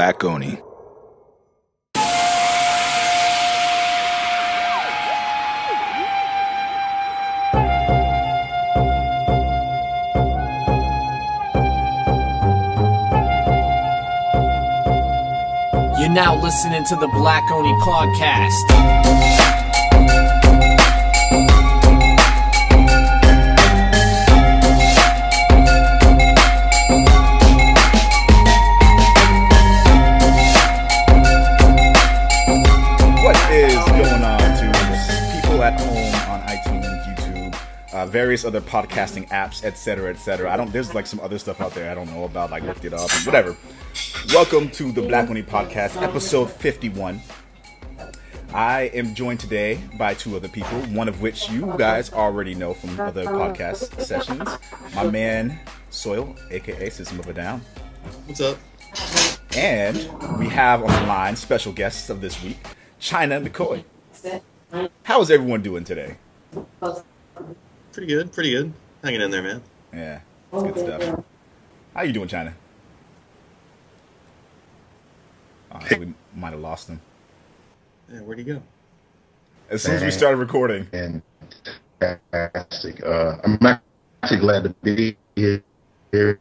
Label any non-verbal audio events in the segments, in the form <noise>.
Black Oni. You're now listening to the Black Oni Podcast. Various other podcasting apps, etc., etc. I don't. There's like some other stuff out there I don't know about. Like looked it up, whatever. Welcome to the Black Oni Podcast, episode 51. I am joined today by two other people, one of which you guys already know from other podcast sessions. My man Soil, aka System of a Down. What's up? And we have on the line special guests of this week, Chyna McCoy. How is everyone doing today? Pretty good, pretty good. Hanging in there, man. Yeah, it's good stuff. How you doing, Chyna? Oh, I think we might have lost him. Yeah, where'd he go? As soon as we started recording. and fantastic. Uh, I'm actually glad to be here. Oh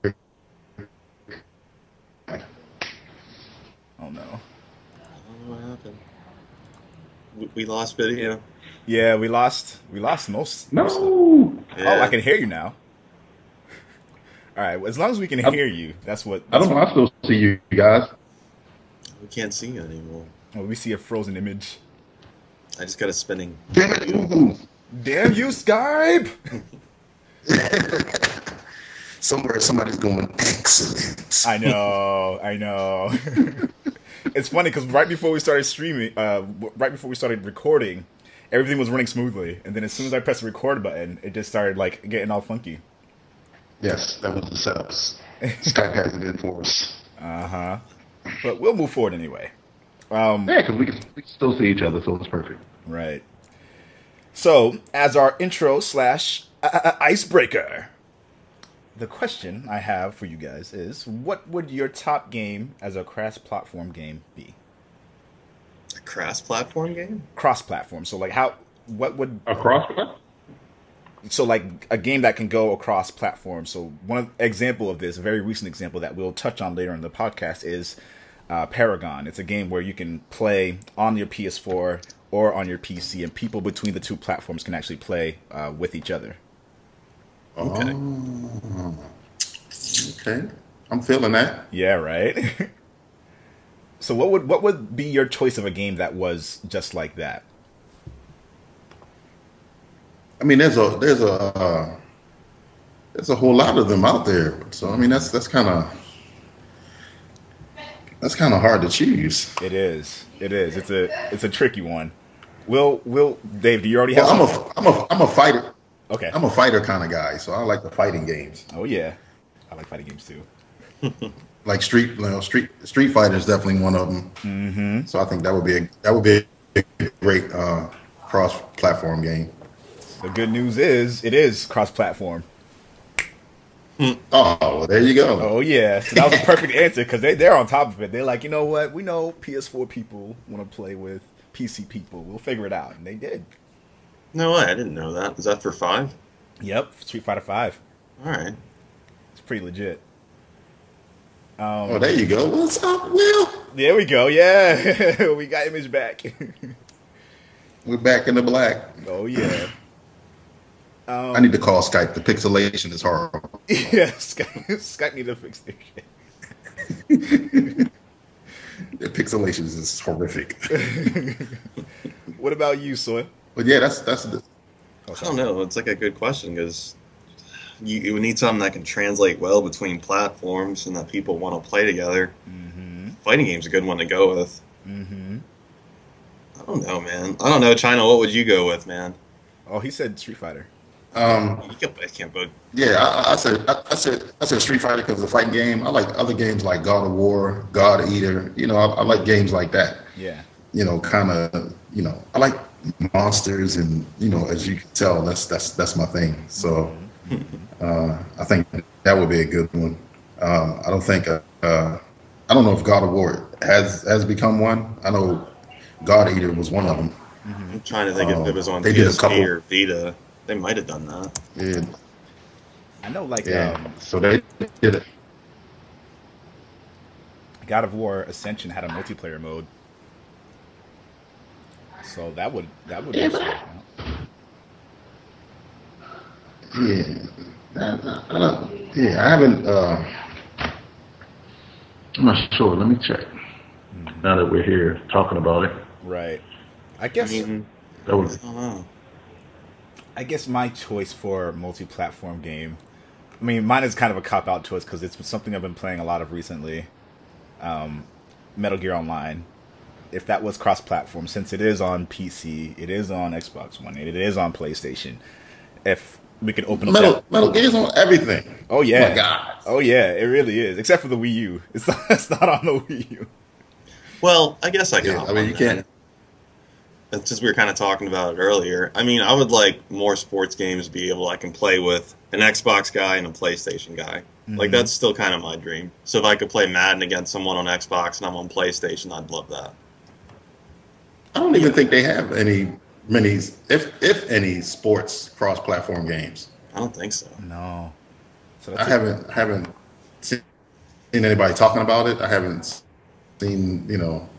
no. I don't know what happened. We, we lost video. Yeah, we lost. We lost most. No, Oh, Yeah. I can hear you now. All right. As long as we can hear you, that's what. I don't know. I still see you guys. We can't see you anymore. Oh, we see a frozen image. I just got a spinning. Damn it! Ooh. Damn you, Skype! <laughs> Somewhere somebody's going excellent. I know, I know. <laughs> it's funny because right before we started streaming, uh, right before we started recording, everything was running smoothly, and then as soon as I pressed the record button, it just started like getting all funky. Yes, that was the setups. Skype has it in for us. Uh huh. But we'll move forward anyway. Um, Yeah, because we can, we can still see each other, so it's perfect. Right. So, as our intro slash uh, icebreaker, the question I have for you guys is: What would your top game as a cross-platform game be? A cross-platform game? Cross-platform. So, like, how? What would? Across? So, like, a game that can go across platforms. So, one example of this, a very recent example that we'll touch on later in the podcast, is uh, Paragon. It's a game where you can play on your PS4 or on your PC, and people between the two platforms can actually play uh, with each other. Okay. Okay, I'm feeling that. Yeah, right. <laughs> so what would what would be your choice of a game that was just like that? I mean, there's a there's a uh, there's a whole lot of them out there. So I mean, that's that's kind of that's kind of hard to choose. It is. It is. It's a it's a tricky one. Will Will Dave, do you already have Well, I'm a I'm a I'm a fighter. Okay. I'm a fighter kind of guy, so I like the fighting games. Oh yeah. I like fighting games too. <laughs> Like Street, you know, Street Street Fighter is definitely one of them. Mm-hmm. So I think that would be a that would be a great uh, cross-platform game. The good news is it is cross platform. Oh, well, there you go. Oh yeah. So that was a perfect answer because they they're on top of it. They're like, you know what? We know PS4 people want to play with PC people. We'll figure it out, and they did. No way, I didn't know that. Is that for five? Yep. Street Fighter Five. All right. It's pretty legit. Oh, there you go. What's up, Will? There we go. Yeah, <laughs> we got image back. <laughs> We're back in the black. oh yeah. Um, I need to call Skype. The pixelation is horrible. <laughs> yeah, Skype, Skype need to fix their shit. The pixelation is horrific. What about you, Soy? but yeah, that's that's the, I don't know. It's like a good question because you, you need something that can translate well between platforms and that people want to play together. Mm-hmm. Fighting game's a good one to go with. Mm-hmm. I don't know, man. I don't know, China. What would you go with, man? Oh, he said Street Fighter. um You can't, I can't vote. yeah. I, I said I, I said I said Street Fighter because the fighting game. I like other games like God of War, God Eater. You know, I, I like games like that. Yeah. you know, kind of, you know, I like monsters, and you know, as you can tell, that's that's that's my thing. So, <laughs> uh, I think that would be a good one. Um, I don't think uh, uh, I don't know if God of War has has become one. I know God Eater was one of them. I'm trying to think if it was on Um, they did a PSP couple- or Vita. They might have done that. Yeah, I know, like yeah. um, so they did it. God of War Ascension had a multiplayer mode, so that would that would. Yeah, also but- Yeah, I, I, I don't, yeah. I haven't. Uh, I'm not sure. Let me check. Now that we're here talking about it, Right. I I guess mean, that was I don't know. I guess my choice for multi-platform game. I mean, mine is kind of a cop-out choice because it's something I've been playing a lot of recently. Um, Metal Gear Online. If that was cross-platform, since it is on PC, it is on Xbox One, it is on PlayStation. If we could open up Metal that- Metal Gear's on everything. Oh yeah. my God. Oh yeah, it really is. Except for the Wii U. It's not, <laughs> it's not on the Wii U. Well, I guess I can. Yeah, I mean, you that. can't. It's just we were kind of talking about it earlier. I mean, I would like more sports games to be able I can play with an Xbox guy and a PlayStation guy. Like Mhm. that's still kind of my dream. So if I could play Madden against someone on Xbox and I'm on PlayStation, I'd love that. I don't even think they have any many, if if any, sports cross-platform games. I don't think so. No. So I haven't haven't seen anybody talking about it. I haven't seen you know.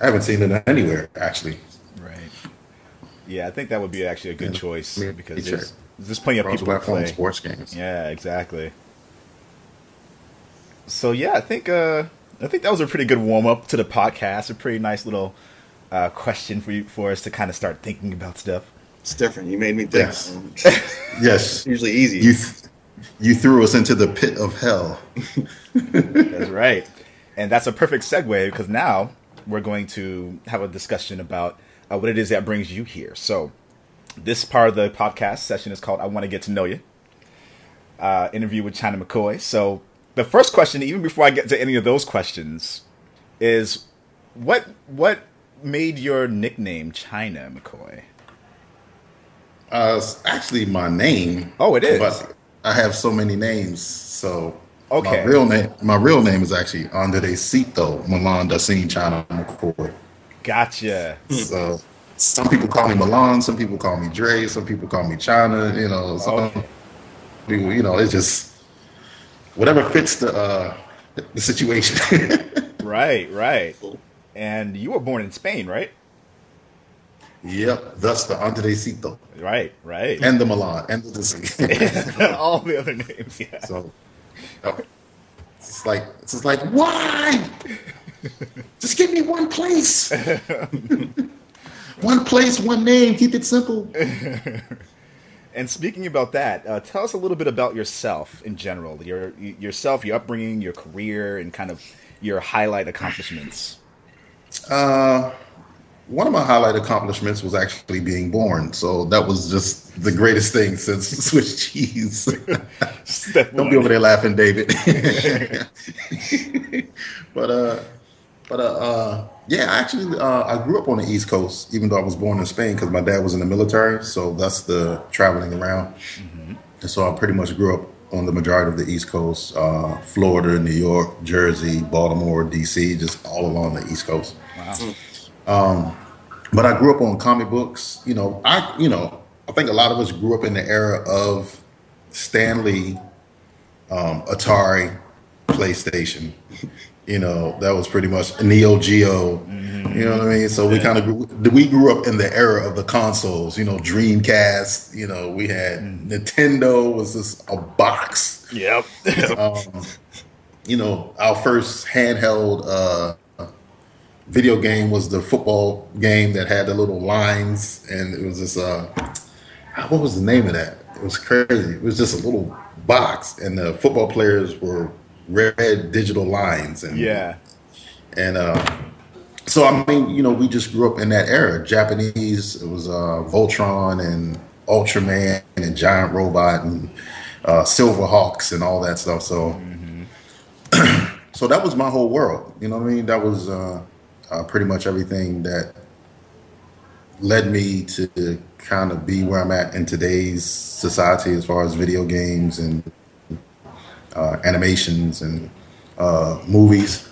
I haven't seen it anywhere actually. Right. Yeah, I think that would be actually a good Yeah. choice Me- because there's, there's plenty of people to Cross-platform play. sports games. Yeah, exactly. So yeah, I think uh, I think that was a pretty good warm up to the podcast. A pretty nice little uh, question for you for us to kind of start thinking about stuff. It's different. You made me think. Yes. <laughs> Yes, usually easy. you th- you threw us into the pit of hell. That's right. And that's a perfect segue because now we're going to have a discussion about uh, what it is that brings you here. So, this part of the podcast session is called I Want to Get to Know You. Uh, interview with Chyna McCoy. So, the first question, even before I get to any of those questions, is what what made your nickname Chyna McCoy? Uh, it's actually my name. Oh, it is. But I have so many names, so Okay. My real name, my real name is actually Andresito Milan Dasin Chyna McCoy. Gotcha. So some people call me Milan, some people call me Dre, some people call me Chyna. You know, some Okay. people, you know, it's just whatever fits the uh, the situation. <laughs> Right, right. And you were born in Spain, right? yep, that's the Andresito Right, right. and the Milan and the <laughs> all the other names, yeah. So uh, it's like it's just like why? Just give me one place. <laughs> one place, one name. Keep it simple. <laughs> And speaking about that, uh, tell us a little bit about yourself in general, your yourself, your upbringing, your career, and kind of your highlight accomplishments. Uh, one of my highlight accomplishments was actually being born. So that was just the greatest thing since <laughs> Swiss cheese. Don't be over there laughing, David. <laughs> but uh, but uh, uh, yeah, actually, uh, I grew up on the East Coast, even though I was born in Spain because my dad was in the military. So that's the traveling around. And so I pretty much grew up on the majority of the East Coast, uh, Florida, New York, Jersey, Baltimore, DC, just all along the East Coast. Wow. But I grew up on comic books. You know, I you know I think a lot of us grew up in the era of Stan Lee, um, Atari, PlayStation. You know, that was pretty much Neo Geo. You know what I mean? So we kind of grew, we grew up in the era of the consoles. You know, Dreamcast. You know, we had Nintendo was just a box. Yep. <laughs> Um, you know, our first handheld uh, video game was the football game that had the little lines, and it was this. uh, what was the name of that? It was crazy. It was just a little box, and the football players were red digital lines, and yeah. and uh, so I mean, you know, we just grew up in that era. Japanese, it was uh, Voltron and Ultraman and Giant Robot and uh, Silverhawks and all that stuff. So, <clears throat> so that was my whole world. You know what I mean? That was uh, uh, pretty much everything that led me to kind of be where I'm at in today's society as far as video games and uh, animations and uh, movies.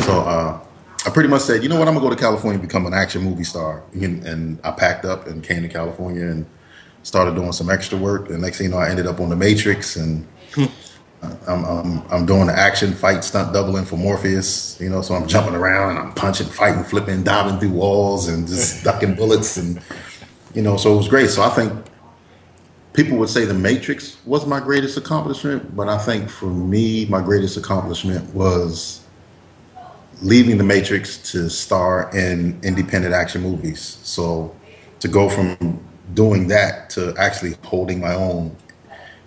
So uh, I pretty much said, you know what, I'm gonna go to California and become an action movie star. And, and I packed up and came to California and started doing some extra work. And next thing you know, I ended up on The Matrix and. I'm, I'm, I'm doing the action fight stunt doubling for Morpheus, you know, so I'm jumping around and I'm punching, fighting, flipping, diving through walls and just <laughs> ducking bullets and, you know, so it was great. So I think people would say The Matrix was my greatest accomplishment, but I think for me, my greatest accomplishment was leaving The Matrix to star in independent action movies. So to go from doing that to actually holding my own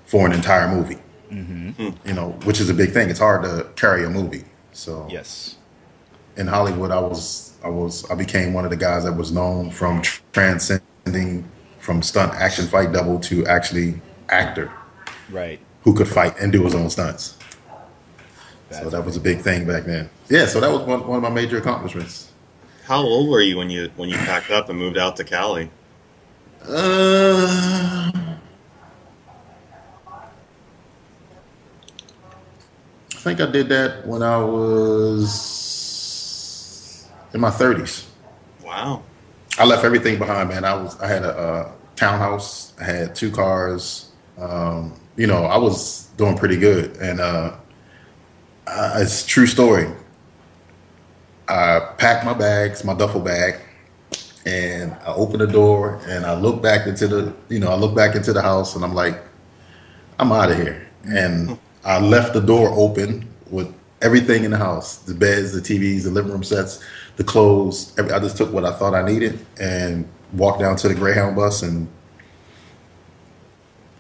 for an entire movie mm-hmm. you know, which is a big thing. It's hard to carry a movie. So yes, in Hollywood, I was I was I became one of the guys that was known from transcending from stunt action fight double to actually actor, right? Who could fight and do his own stunts. That's so that was a big thing back then. Yeah, so that was one, one of my major accomplishments. How old were you when you when you packed up and moved out to Cali? Uh, think I did that when I was in my 30s. Wow. I left everything behind, man. I was I had a, a townhouse, I had two cars. Um, you know, I was doing pretty good, and uh, uh, it's true story. I packed my bags, my duffel bag, and I opened the door and I look back into the, you know, I look back into the house and I'm like, I'm out of here. And I left the door open with everything in the house the beds, the TVs, the living room sets, the clothes. I just took what I thought I needed and walked down to the Greyhound bus and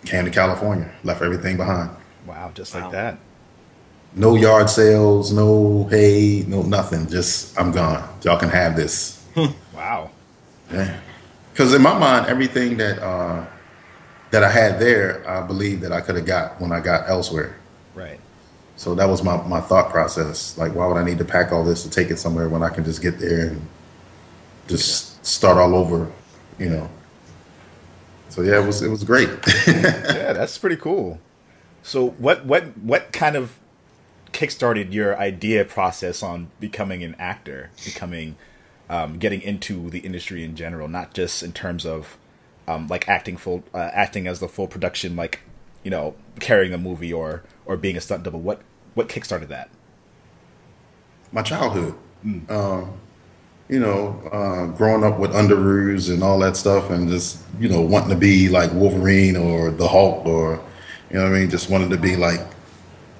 came to California. Left everything behind. Wow, just like wow. that. No yard sales, no hay, no nothing. Just I'm gone. Y'all can have this. wow. Yeah. Because in my mind, everything that uh, that I had there, I believe that I could have got when I got elsewhere. Right. So that was my, my thought process. Like, why would I need to pack all this to take it somewhere when I can just get there and just start all over, you know? So yeah, it was it was great. <laughs> yeah, that's pretty cool. So what what what kind of kickstarted your idea process on becoming an actor, becoming um, getting into the industry in general, not just in terms of um, like acting full uh, acting as the full production, like you know carrying a movie or or being a stunt double? What what kickstarted that? My childhood. Mm. Um, you know, uh, growing up with underoos and all that stuff, and just you know wanting to be like Wolverine or the Hulk, or you know I mean, just wanted to be like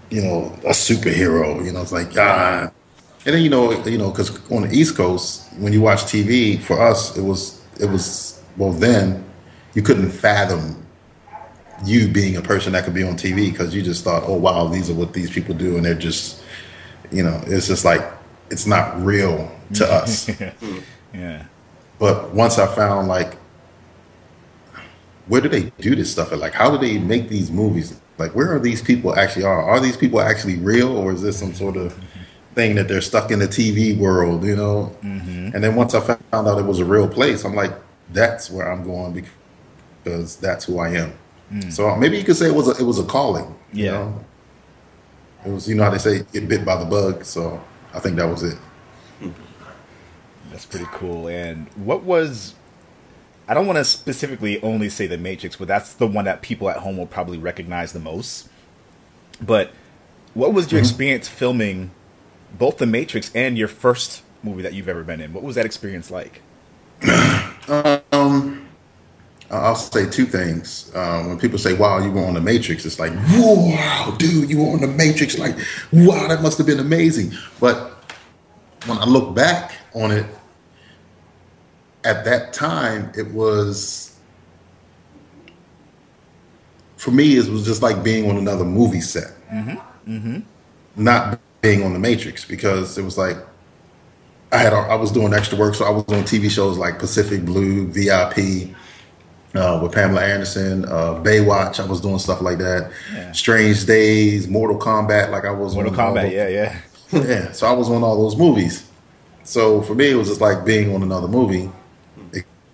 you know a superhero. You know, it's like ah. And then you know, you know, because on the East Coast, when you watch TV, for us, it was it was well then you couldn't fathom you being a person that could be on TV because you just thought, oh wow, these are what these people do, and they're just, you know, it's just like it's not real to <laughs> us. yeah. But once I found like, where do they do this stuff? At? Like, how do they make these movies? Like, where are these people actually are? Are these people actually real, or is this some sort of thing that they're stuck in the TV world? You know. Mm-hmm. And then once I found out it was a real place, I'm like, that's where I'm going because that's who I am. Mm. So maybe you could say it was a, it was a calling. Yeah. You know? It was you know how they say get bit by the bug. So I think that was it. <laughs> That's pretty cool. And what was I don't want to specifically only say the Matrix, but that's the one that people at home will probably recognize the most. But what was your mm-hmm. experience filming both the Matrix and your first movie that you've ever been in? What was that experience like? <clears throat> um I'll say two things. Uh, when people say, "Wow, you were on the Matrix," it's like, "Wow, dude, you were on the Matrix!" Like, wow, that must have been amazing. But when I look back on it, at that time, it was for me. It was just like being on another movie set, mm-hmm. Mm-hmm. not being on the Matrix, because it was like I had I was doing extra work, so I was on TV shows like Pacific Blue, VIP uh, with Pamela Anderson, uh, Baywatch. I was doing stuff like that. Yeah. Strange Days, Mortal Kombat. Like I was Mortal Kombat. yeah, yeah, <laughs> yeah. So I was on all those movies. So for me, it was just like being on another movie,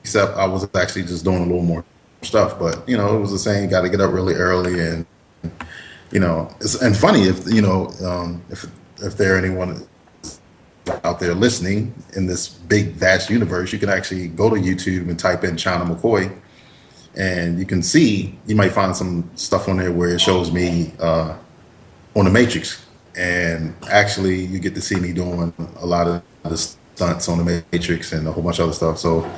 except I was actually just doing a little more stuff. But you know, it was the same. Got to get up really early and you know, it's, and funny if you know um, if if there anyone out there listening in this big vast universe, you can actually go to YouTube and type in Chyna McCoy, and you can see you might find some stuff on there where it shows me uh, on the Matrix, and actually you get to see me doing a lot of the stunts on the Matrix and a whole bunch of other stuff. So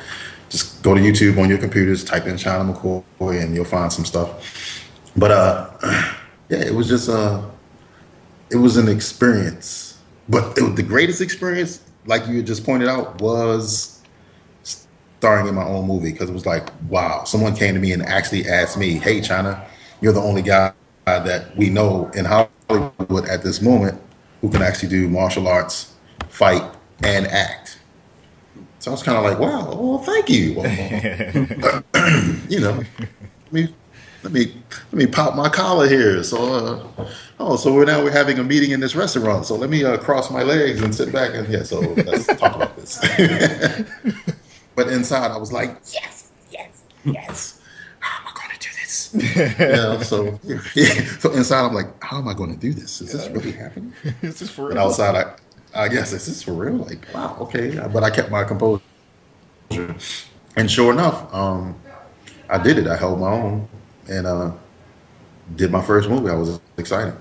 just go to YouTube on your computers, type in Chyna McCoy, and you'll find some stuff. But uh, <clears throat> yeah, it was just uh, it was an experience but it, the greatest experience, like you just pointed out, was starring in my own movie because it was like, wow, someone came to me and actually asked me, "Hey, Chyna, you're the only guy that we know in Hollywood at this moment who can actually do martial arts, fight, and act." So I was kind of like, "Wow, well, thank you." <clears throat> You know, I mean, let me let me pop my collar here. So, uh, oh, so we're now we're having a meeting in this restaurant. So let me uh, cross my legs and sit back and yeah. So let's talk about this. <laughs> but inside, I was like, yes, yes, yes. How am I going to do this? <laughs> yeah. So yeah. So inside, I'm like, how am I going to do this? Is this really happening? <laughs> is this for real? And outside, I, I guess is this for real? Like, wow, okay. But I kept my composure, and sure enough, um, I did it. I held my own and uh, did my first movie. I was excited.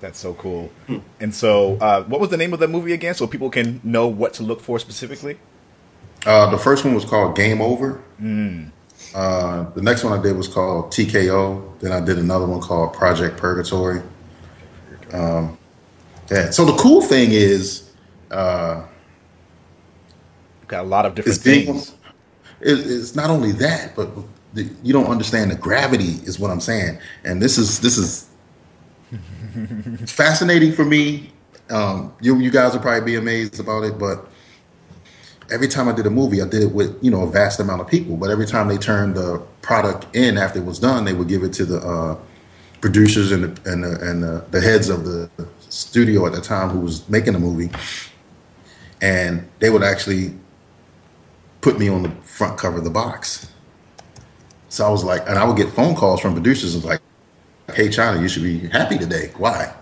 That's so cool. Hmm. And so, uh, what was the name of that movie again, so people can know what to look for specifically? Uh, the first one was called Game Over. Mm. Uh, the next one I did was called TKO. Then I did another one called Project Purgatory. Um, yeah. So the cool thing is, uh, got a lot of different things. Being, it, it's not only that, but the, you don't understand the gravity is what I'm saying. And this is this is <laughs> fascinating for me. Um, you you guys will probably be amazed about it, but every time I did a movie, I did it with you know a vast amount of people. But every time they turned the product in after it was done, they would give it to the uh, producers and the, and, the, and the, the heads of the studio at the time who was making the movie, and they would actually put me on the front cover of the box. So I was like, and I would get phone calls from producers and like, hey, Chyna, you should be happy today. Why?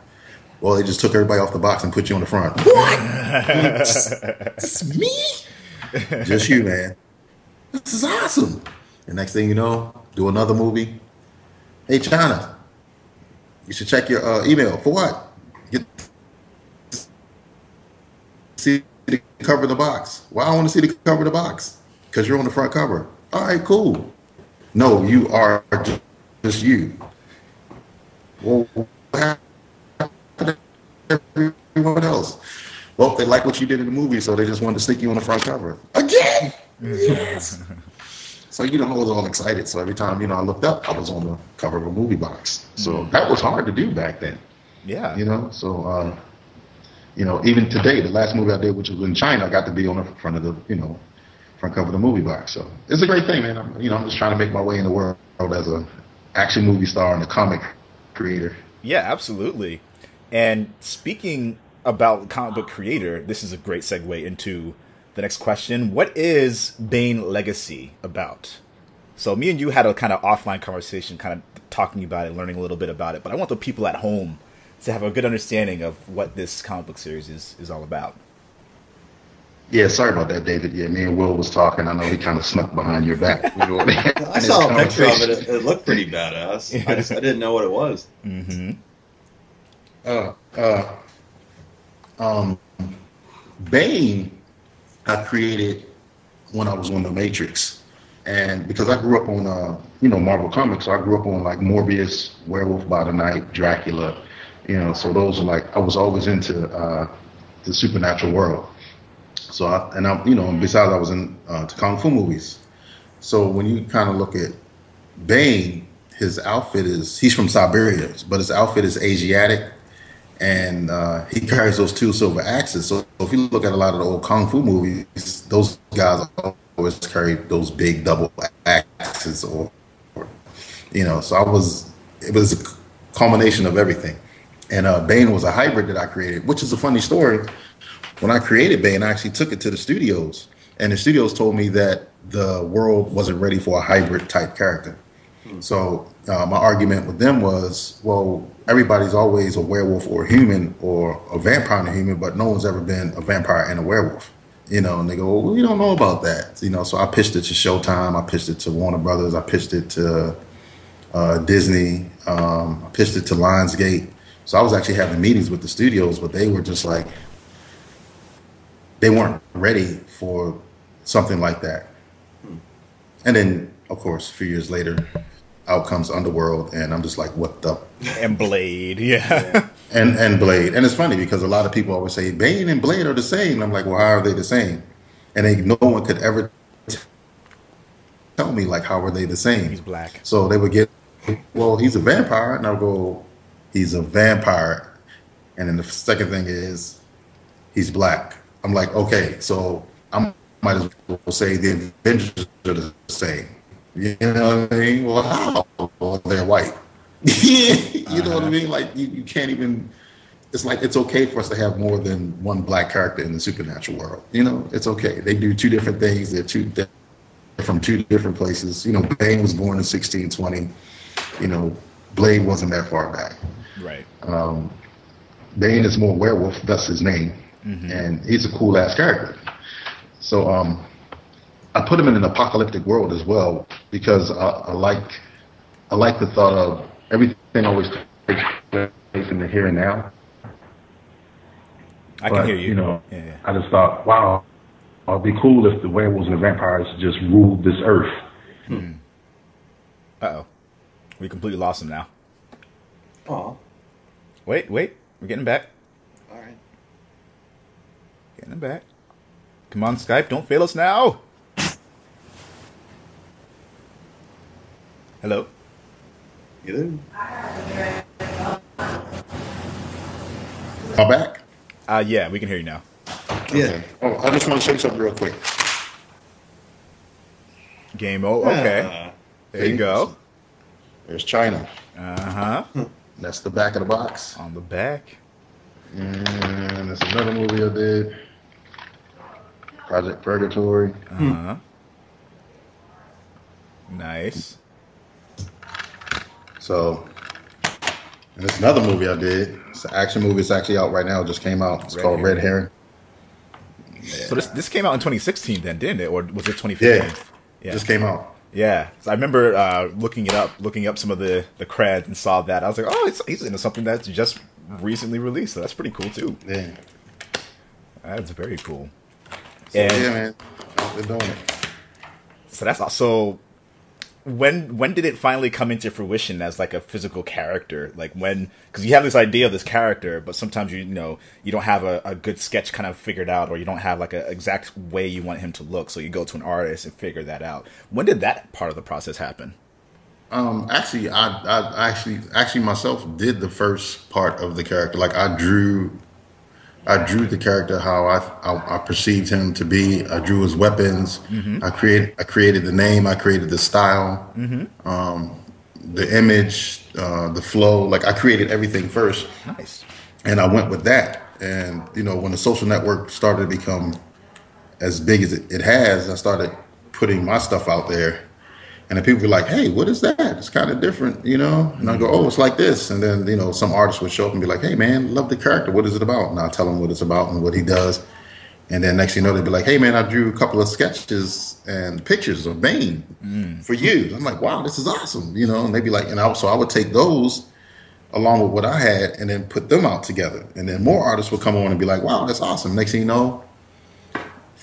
Well, they just took everybody off the box and put you on the front. What? <laughs> it's me? <laughs> Just you, man. This is awesome. The next thing you know, do another movie. Hey, Chyna, you should check your uh, email. For what? Get see the cover of the box. Why well, I want to see the cover of the box? Because you're on the front cover. All right, cool. No, you are just you. Well, they like what you did in the movie, so they just wanted to stick you on the front cover. Again? Yes. <laughs> so, you know, I was all excited. So every time, you know, I looked up, I was on the cover of a movie box. So mm. that was hard to do back then. Yeah. You know, so, uh, you know, even today, the last movie I did, which was in China, I got to be on the front of the, you know, front cover of the movie box. So it's a great thing, man. I'm, you know, I'm just trying to make my way in the world as a action movie star and a comic creator. Yeah, absolutely. And speaking about comic book creator, this is a great segue into the next question. What is Bayne Legacy about? So me and you had a kind of offline conversation, kind of talking about it, learning a little bit about it. But I want the people at home to have a good understanding of what this comic book series is, is all about. Yeah, sorry about that, David. Yeah, me and Will was talking. I know he kind of snuck behind your back. <laughs> I saw a picture of it. it. looked pretty badass. I just I didn't know what it was. <laughs> Mm-hmm. Uh, uh, um, Bayne, I created when I was on the Matrix, and because I grew up on uh, you know Marvel comics, so I grew up on like Morbius, Werewolf by the Night, Dracula, you know. So those are like I was always into uh, the supernatural world. So I, and I'm you know besides I was in uh, kung fu movies. So when you kind of look at Bayne, his outfit is he's from Siberia, but his outfit is Asiatic, and uh, he carries those two silver axes. So if you look at a lot of the old kung fu movies, those guys always carry those big double axes, or, or you know. So I was it was a culmination of everything, and uh, Bayne was a hybrid that I created, which is a funny story when I created Bayne, I actually took it to the studios, and the studios told me that the world wasn't ready for a hybrid type character. So uh, my argument with them was, well, everybody's always a werewolf or a human or a vampire and a human, but no one's ever been a vampire and a werewolf. You know, and they go, well, we don't know about that. You know, so I pitched it to Showtime, I pitched it to Warner Brothers, I pitched it to uh, Disney, um, I pitched it to Lionsgate. So I was actually having meetings with the studios, but they were just like, they weren't ready for something like that. And then, of course, a few years later, out comes Underworld, and I'm just like, what the? And Blade, yeah. And and Blade, and it's funny because a lot of people always say Bayne and Blade are the same. And I'm like, well, how are they the same? And they, no one could ever tell me like how are they the same. He's black. So they would get, well, he's a vampire, and I'll go, he's a vampire, and then the second thing is, he's black. I'm like, okay, so I might as well say the Avengers are the same. You know what I mean? Well. Well, they're white. <laughs> you know what I mean? Like you, you can't even. It's like it's okay for us to have more than one black character in the supernatural world. You know, it's okay. They do two different things. They're two they're from two different places. You know, Bayne was born in 1620. You know, Blade wasn't that far back. Right. Um, Bayne is more werewolf, thus his name, and he's a cool ass character. So um, I put him in an apocalyptic world as well because I, I like I like the thought of everything always takes place in the here and now. I can hear you. You know, Yeah, yeah. I just thought, wow, it'd be cool if the werewolves and the vampires just ruled this earth. Uh oh. We completely lost him now. Oh, Wait, wait. We're getting back. All right. Getting him back. Come on, Skype. Don't fail us now. Hello. You do? Am I back? Uh, yeah, we can hear you now. Yeah. Oh, I just want to show you something real quick. Game. Oh, okay. Uh, There you go. There's Chyna. Uh huh. <laughs> That's the back of the box. On the back. And there's another movie I did. Project Purgatory. Uh huh. Nice. So, and there's another movie I did. It's an action movie. It's actually out right now. It just came out. It's Red called Herring. Red Herring. So this this came out in 2016, then, didn't it, or was it 2015? Yeah. Yeah. Just came out. Yeah, so I remember uh, looking it up, looking up some of the the creds, and saw that. I was like, oh, it's, he's into something that's just recently released. So that's pretty cool too. Yeah. That's very cool. So, And- yeah, man. Out there doing it. So that's also when when did it finally come into fruition as like a physical character? Like when because you have this idea of this character, but sometimes you, you know you don't have a, a good sketch kind of figured out, or you don't have like an exact way you want him to look. So you go to an artist and figure that out. When did that part of the process happen? Um, actually, I, I actually actually myself did the first part of the character. Like I drew, I drew the character how I I, I perceived him to be. I drew his weapons. I created I created the name. I created the style, um, the image, uh, the flow. Like I created everything first Nice. and I went with that. And you know, when the social network started to become as big as it, it has, I started putting my stuff out there, and then people were like, "Hey, what is that? It's kind of different," you know. And I go, mm-hmm. "Oh, it's like this." And then you know, some artist would show up and be like, "Hey, man, love the character. What is it about?" And I tell them what it's about and what he does. And then next thing you know, they'd be like, "Hey, man, I drew a couple of sketches and pictures of Bayne mm. for you." I'm like, "Wow, this is awesome," you know. And they'd be like, and I, so I would take those along with what I had and then put them out together. And then more artists would come on and be like, wow, that's awesome. Next thing you know,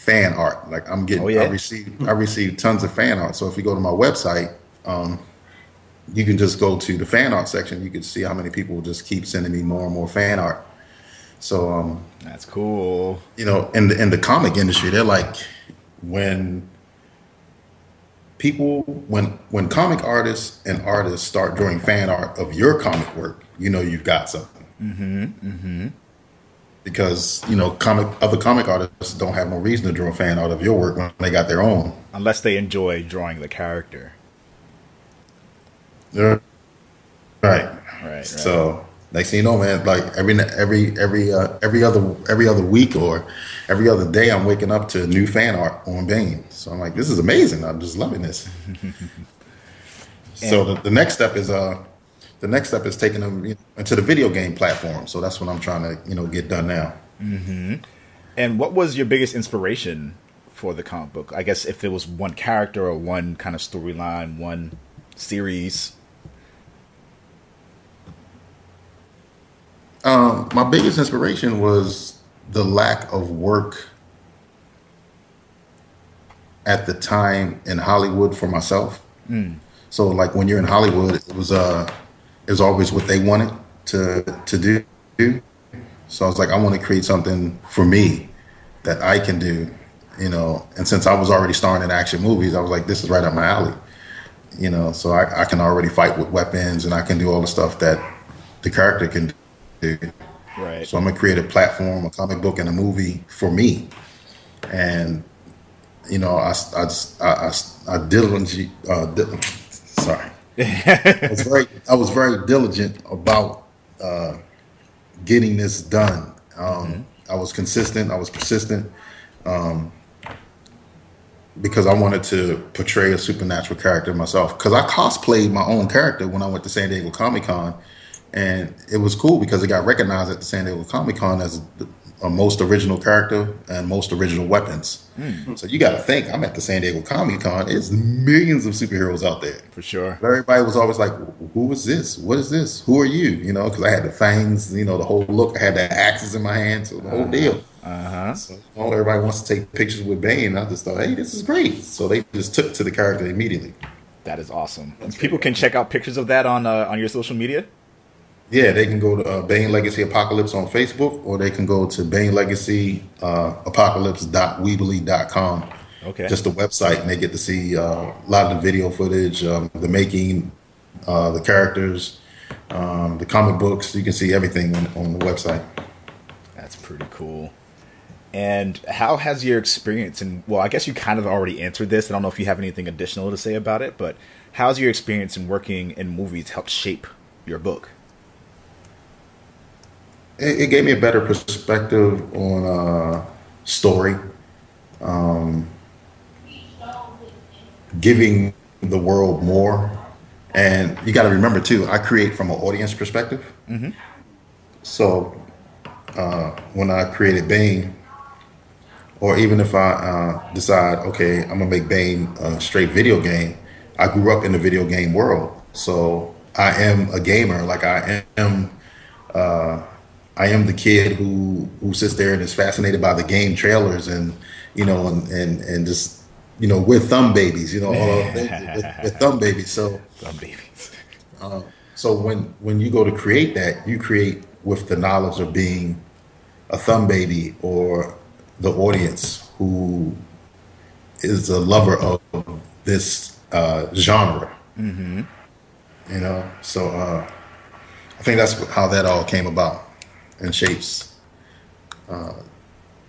fan art. Like I'm getting Oh, yeah. I received I received tons of fan art. So if you go to my website, um, you can just go to the fan art section. You can see how many people just keep sending me more and more fan art. So um, That's cool. you know, in the in the comic industry, they're like when people when when comic artists and artists start drawing fan art of your comic work, you know you've got something. Mm-hmm. Mm-hmm. Because you know, comic other comic artists don't have no reason to draw a fan art of your work when they got their own. Unless they enjoy drawing the character. Right. Right. right. So next thing you know, man, like every every every uh, every other every other week or every other day, I'm waking up to new fan art on Bayne. So I'm like, this is amazing. I'm just loving this. <laughs> So the, the next step is uh, the next step is taking them you know, into the video game platform. So that's what I'm trying to you know get done now. And what was your biggest inspiration for the comic book? I guess if it was one character or one kind of storyline, one series. Um, my biggest inspiration was the lack of work at the time in Hollywood for myself. So like when you're in Hollywood, it was uh, was always what they wanted to to do. So I was like, I want to create something for me that I can do, you know. And since I was already starring in action movies, I was like, this is right up my alley, you know. So I, I can already fight with weapons and I can do all the stuff that the character can do. Right. So I'm gonna create a platform, a comic book, and a movie for me. And you know, I I, I, I diligently, uh, di- sorry, <laughs> I was very I was very diligent about uh, getting this done. Um, I was consistent. I was persistent. Um, because I wanted to portray a supernatural character myself. Because I cosplayed my own character when I went to San Diego Comic Con, and it was cool because it got recognized at the San Diego Comic Con as the a most original character and most original weapons. So you got to think, I'm at the San Diego Comic Con. There's millions of superheroes out there. For sure. But everybody was always like, "Who is this? What is this? Who are you?" You know, because I had the fangs, you know, the whole look. I had the axes in my hand, so the whole deal. Uh-huh. So everybody wants to take pictures with Bayne. I just thought, "Hey, this is great." So they just took to the character immediately. That is awesome. People can check out pictures of that on uh, on your social media. Yeah, they can go to uh, Bayne Legacy Apocalypse on Facebook, or they can go to Bayne Legacy uh, Apocalypse.weebly.com. Okay. Just the website, and they get to see uh, a lot of the video footage, um, the making, uh, the characters, um, the comic books. You can see everything on, on the website. That's pretty cool. And how has your experience and well, I guess you kind of already answered this. I don't know if you have anything additional to say about it, but how's your experience in working in movies helped shape your book? It, it gave me a better perspective on uh, story, um, giving the world more. And you got to remember too, I create from an audience perspective. So uh, when I created Bayne, or even if I uh, decide, okay, I'm gonna make Bayne a straight video game, I grew up in the video game world, so I am a gamer. Like I am, uh, I am the kid who who sits there and is fascinated by the game trailers and you know and and, and just you know we're thumb babies, you know, all of we're, we're thumb babies. So Some babies. so when when you go to create that, you create with the knowledge of being a thumb baby or the audience who is a lover of this uh, genre. Mm-hmm. You know, so uh, I think that's how that all came about and shapes uh,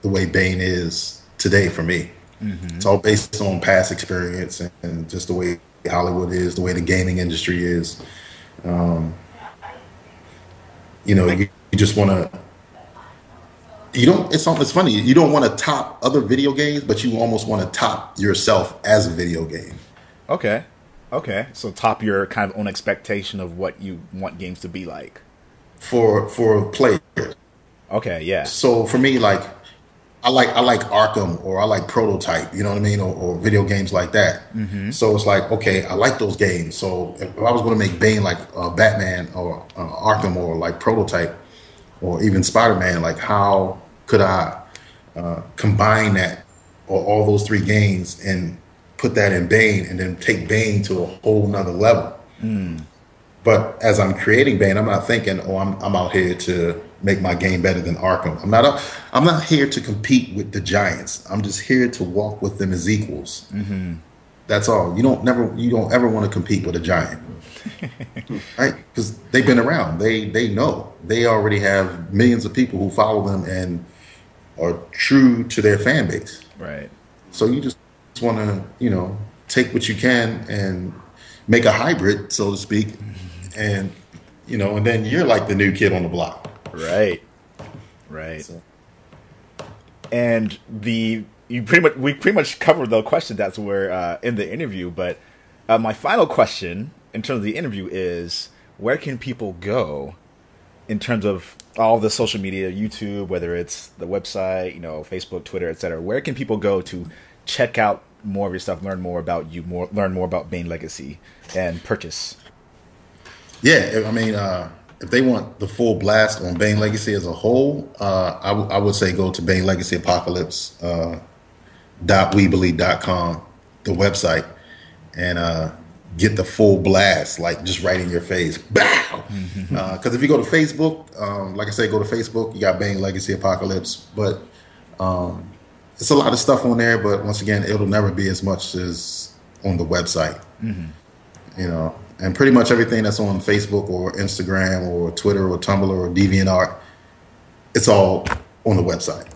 the way Bayne is today for me. It's all based on past experience and, and just the way Hollywood is, the way the gaming industry is. Um, you know, you, you just want to. You don't. It's it's funny. You don't want to top other video games, but you almost want to top yourself as a video game. Okay. Okay. So top your kind of own expectation of what you want games to be like. For for players. Okay, yeah. So for me, like I like I like Arkham or I like Prototype, you know what I mean, or, or video games like that. So it's like okay, I like those games. So if I was going to make Bayne like uh, Batman or uh, Arkham or like Prototype or even Spider Man, like how could I uh, combine that or all those three games and put that in Bayne and then take Bayne to a whole nother level. But as I'm creating Bayne, I'm not thinking, oh, I'm, I'm out here to make my game better than Arkham. I'm not. A, I'm not here to compete with the giants. I'm just here to walk with them as equals. Mm-hmm. That's all. You don't never. You don't ever want to compete with a giant, <laughs> right? Because they've been around. They they know. They already have millions of people who follow them and are true to their fan base. Right. So you just want to, you know, take what you can and make a hybrid, so to speak, mm-hmm. And you know, and then you're like the new kid on the block. Right. Right. So, and the you pretty much we pretty much covered the question that's where uh, in the interview. But uh, my final question in terms of the interview is where can people go in terms of all the social media, YouTube, whether it's the website, you know, Facebook, Twitter, etc. Where can people go to check out more of your stuff, learn more about you, more learn more about Bayne Legacy, and purchase? Yeah, I mean, uh, if they want the full blast on Bayne Legacy as a whole, uh, I, w- I would say go to Bayne Legacy Apocalypse uh, dot weebly.com, the website, and uh, get the full blast, like just right in your face. Bow! Because if you go to Facebook, um, like I say, go to Facebook, you got Bayne Legacy Apocalypse, but um, it's a lot of stuff on there. But once again, it'll never be as much as on the website. You know, and pretty much everything that's on Facebook or Instagram or Twitter or Tumblr or DeviantArt, it's all on the website.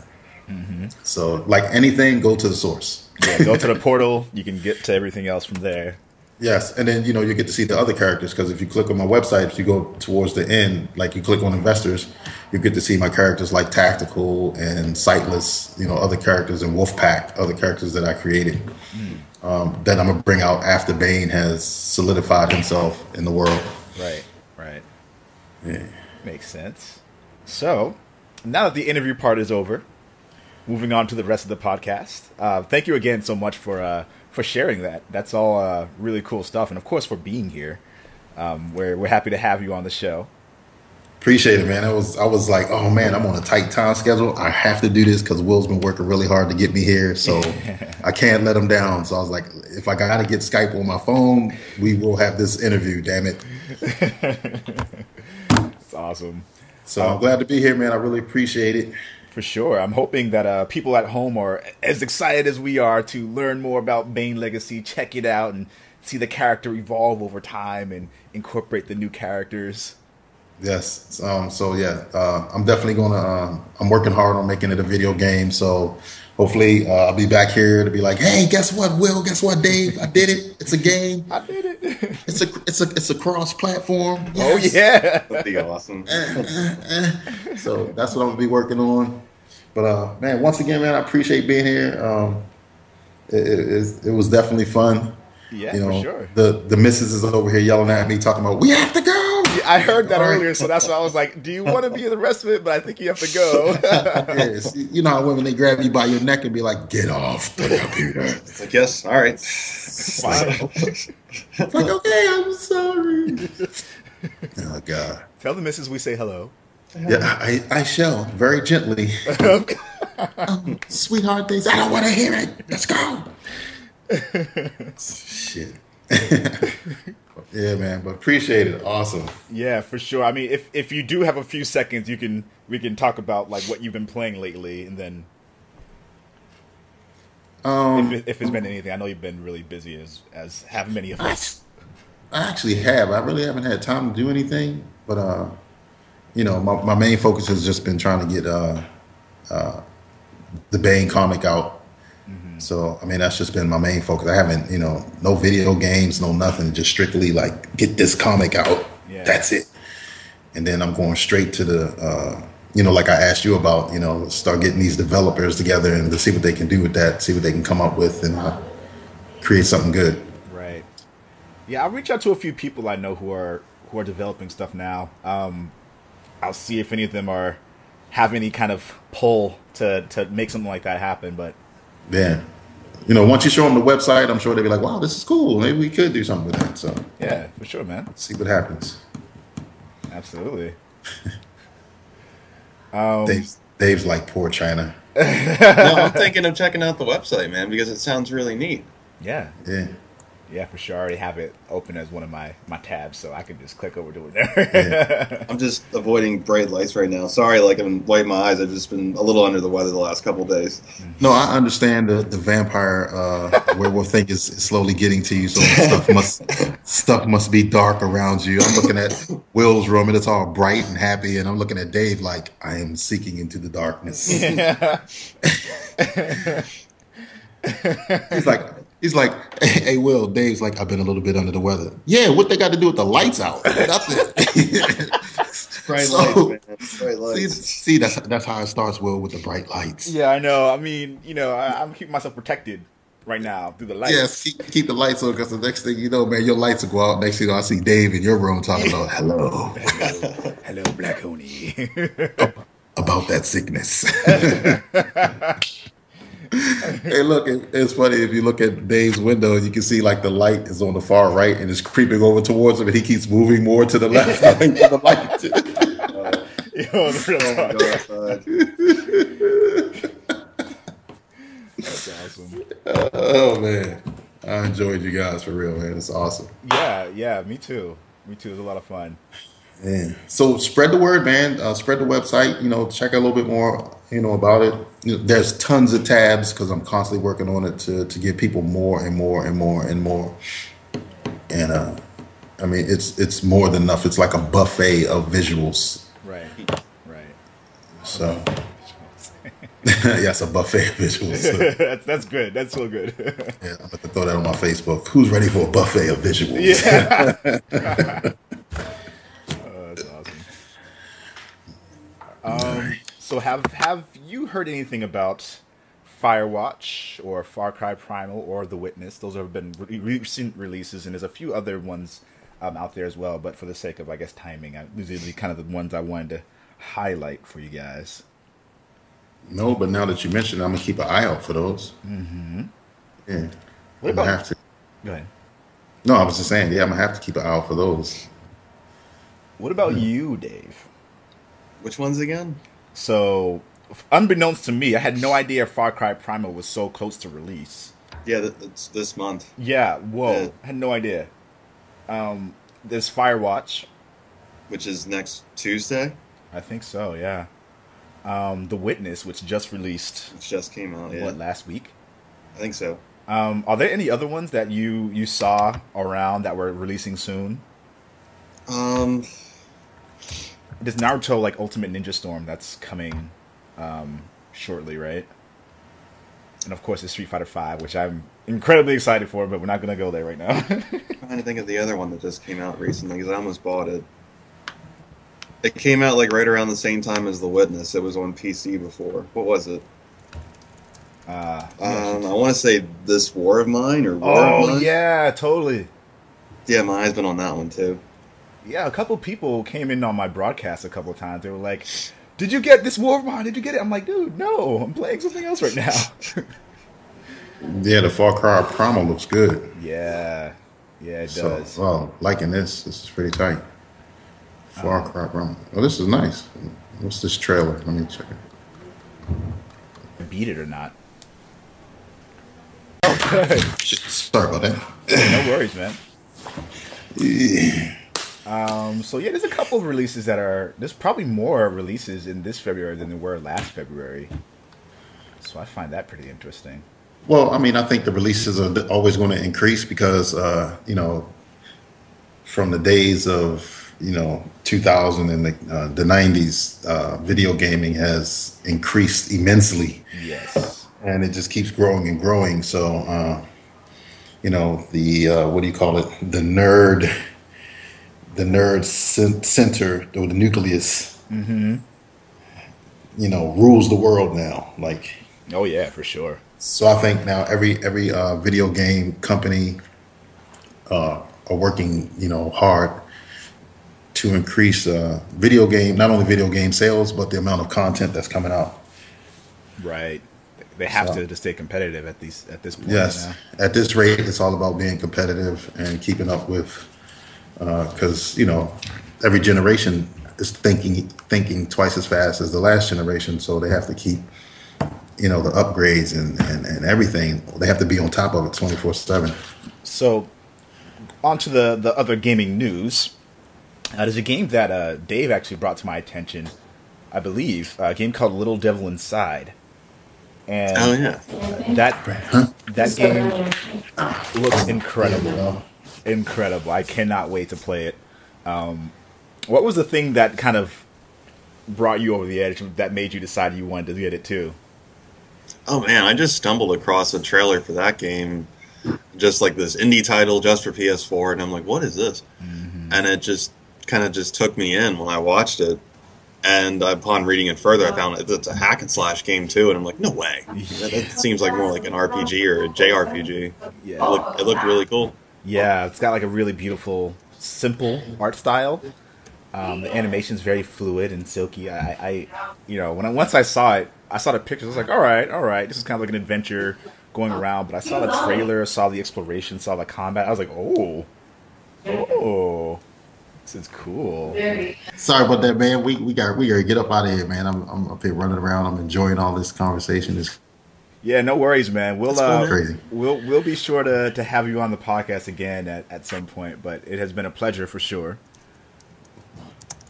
Mm-hmm. So, like anything, go to the source. Yeah, go to the portal. You can get to everything else from there. Yes, and then you know you get to see the other characters because if you click on my website, if you go towards the end, like you click on investors, you get to see my characters like Tactical and Sightless, you know, other characters and Wolfpack, other characters that I created mm. Um, that I'm gonna bring out after Bayne has solidified himself in the world. Right, right. Yeah. Makes sense. So, now that the interview part is over, moving on to the rest of the podcast. Uh, thank you again so much for uh, for sharing that. That's all uh, really cool stuff, and of course for being here. Um, we're we're happy to have you on the show. Appreciate it, man. I was I was like, oh man, I'm on a tight time schedule. I have to do this because Will's been working really hard to get me here, so <laughs> I can't let him down. So I was like, if I gotta get Skype on my phone, we will have this interview. Damn it! <laughs> It's awesome. So I'm glad to be here, man. I really appreciate it. For sure. I'm hoping that uh, people at home are as excited as we are to learn more about Bayne Legacy, check it out, and see the character evolve over time and incorporate the new characters. Yes. Um, so yeah, uh, I'm definitely gonna. Um, I'm working hard on making it a video game. So hopefully, uh, I'll be back here to be like, hey, guess what, Will? Guess what, Dave? I did it. It's a game. I did it. <laughs> It's a it's a it's a cross platform. oh yeah. That'd be awesome. So that's what I'm gonna be working on. But uh, man, once again, man, I appreciate being here. Um, it, it, it, it was definitely fun. Yeah, you know, for sure. the the missus is over here yelling at me, talking about we have to go. I heard that earlier, so that's why I was like, "Do you want to be in the rest of it?" But I think you have to go. <laughs> yes, you know how women they grab you by your neck and be like, "Get off the computer." It's like, yes, all right. <laughs> It's like, okay, I'm sorry. oh God. Tell the missus we say hello. Yeah, I, I shall very gently. Um, <laughs> sweetheart, things. I don't want to hear it. Let's go. Shit. <laughs> yeah, man. But appreciate it. Awesome. Yeah, for sure. I mean, if if you do have a few seconds, you can we can talk about like what you've been playing lately, and then Um, if, if it's been anything, I know you've been really busy as as have many of us. I actually have. I really haven't had time to do anything, but uh, you know, my, my main focus has just been trying to get uh, uh, the Bayne comic out. So I mean, that's just been my main focus. I haven't, you know, no video games, no nothing. Just strictly like get this comic out. Yeah. That's it. And then I'm going straight to the, uh, you know, like I asked you about, you know, start getting these developers together and to see what they can do with that, see what they can come up with, and uh, create something good. Right. Yeah, I'll reach out to a few people I know who are who are developing stuff now. Um, I'll see if any of them are have any kind of pull to to make something like that happen. But Yeah. You know, once you show them the website, I'm sure they'll be like, wow, this is cool. Maybe we could do something with that. So yeah, for sure, man. see what happens. Absolutely. Um, <laughs> Dave's, Dave's like poor Chyna. <laughs> no, I'm thinking of checking out the website, man, because it sounds really neat. Yeah, Yeah. Yeah, for sure. I already have it open as one of my my tabs, so I can just click over to it there. I'm just avoiding bright lights right now. Sorry, like I'm wiping my eyes. I've just been a little under the weather the last couple days. No, I understand the, the vampire uh, werewolf thing is slowly getting to you, so stuff must stuff must be dark around you. I'm looking at Will's room and it's all bright and happy, and I'm looking at Dave like I am seeking into the darkness. <laughs> he's like he's like, <laughs> hey Will, Dave's like, I've been a little bit under the weather. Yeah, what they got to do with the lights out? Nothing. <laughs> Bright So- lights, man. Bright see, lights. see, that's that's how it starts, Will, with the bright lights. yeah, I know. I mean, you know, I, I'm keeping myself protected right now through the lights. Yes, keep, keep the lights on because the next thing you know, man, your lights will go out. Next thing you know, I see Dave in your room talking about hello <laughs> Hello, Black Oni. about that sickness. Hey, look, it, it's funny if you look at Dave's window, you can see like the light is on the far right and it's creeping over towards him, and he keeps moving more to the left <laughs> to the light. <laughs> Yo, the real oh talk. That's awesome. oh man, I enjoyed you guys for real, man. It's awesome. Yeah, yeah, me too. Me too. It was a lot of fun. Yeah. So spread the word, man. Uh, spread the website. You know, check out a little bit more. You know about it. You know, there's tons of tabs because I'm constantly working on it to to give people more and more and more and more. And uh, I mean, it's it's more than enough. It's like a buffet of visuals. Right, right. So <laughs> yes, a buffet of visuals. <laughs> that's that's good. That's so good. <laughs> yeah, I'm about to throw that on my Facebook. Who's ready for a buffet of visuals? yeah. Oh, that's awesome. Um, so have have you heard anything about Firewatch or Far Cry Primal or The Witness? Those have been re- recent releases, and there's a few other ones um, out there as well. But for the sake of, I guess, timing, I, these are the kind of the ones I wanted to highlight for you guys. No, but now that you mentioned, it, I'm gonna keep an eye out for those. Mm-hmm. Yeah, What I'm about- have to. Go ahead. No, I was just saying. Yeah, I'm gonna have to keep an eye out for those. What about you, Dave? Which ones again? So, unbeknownst to me, I had no idea Far Cry Primal was so close to release. Yeah, it's this month. Yeah, whoa, Yeah. I had no idea. Um, there's Firewatch. which is next Tuesday. I think so, yeah. Um, The Witness, which just released Which just came out. Yeah, what last week. I think so. Um, are there any other ones that you you saw around that were releasing soon? Um, There's Naruto like Ultimate Ninja Storm that's coming um, shortly, right? And of course, there's Street Fighter Five, which I'm incredibly excited for, but we're not gonna go there right now. <laughs> trying to think of the other one that just came out recently because I almost bought it. It came out like right around the same time as The Witness. It was on PC before. What was it? uh, Um, I want to say This War of Mine or War of oh yeah, totally. yeah, my eyes been on that one too. Yeah, a couple people came in on my broadcast a couple times. They were like, "Did you get this War of Mine? Did you get it?" I'm like, "Dude, no, I'm playing something else right now." <laughs> Yeah, the Far Cry Primal looks good. yeah, yeah, it So, does. well, liking this. This is pretty tight. Far uh-huh. Cry Primal. Oh, this is nice. What's this trailer? Let me check it. Beat it or not? Shit, <laughs> Sorry about that. No worries, man. Um, so yeah, there's a couple of releases that are. There's probably more releases in this February than there were last February. So I find that pretty interesting. Well, I mean, I think the releases are always going to increase because, uh, you know, from the days of, you know, 2000 and the, uh, the 90s, uh, video gaming has increased immensely Yes. and it just keeps growing and growing. So, uh, you know, the, uh, what do you call it? The nerd, the nerd center or the nucleus, you know, rules the world now. Like, Oh yeah, for sure. so I think now every every uh, video game company uh, are working, you know, hard to increase uh, video game not only video game sales but the amount of content that's coming out. Right. They have So- to to stay competitive at these at this point. Yes, now. at this rate, it's all about being competitive and keeping up with because you know every generation is thinking thinking twice as fast as the last generation, so they have to keep you know the upgrades and and, and everything. They have to be on top of it twenty four seven. So, on to the, the other gaming news. Uh, there's a game that uh, Dave actually brought to my attention, I believe, a game called Little Devil Inside. And Oh yeah, that that game looks incredible. Incredible. I cannot wait to play it. Um, what was the thing that kind of brought you over the edge that made you decide you wanted to get it too? Oh man, I just stumbled across a trailer for that game, just like this indie title just for PS4, and I'm like, what is this? And it just kind of just took me in when I watched it, And upon reading it further, I found it's a hack and slash game too, and I'm like, no way. <laughs> It that seems like more like an RPG or a JRPG. Yeah. It looked, it looked really cool. Yeah, it's got like a really beautiful, simple art style. Um, the animation's very fluid and silky. I, I, you know, when I, once I saw it, I saw the pictures. I was like, all right, all right, this is kind of like an adventure going around. But I saw the trailer, saw the exploration, saw the combat. I was like, oh, oh, this is cool. Sorry about that, man. We we got we gotta get up out of here, man. I'm I'm up here running around. I'm enjoying all this conversation. It's Yeah, no worries, man. We'll uh, we'll we'll be sure to to have you on the podcast again at at some point. But it has been a pleasure for sure.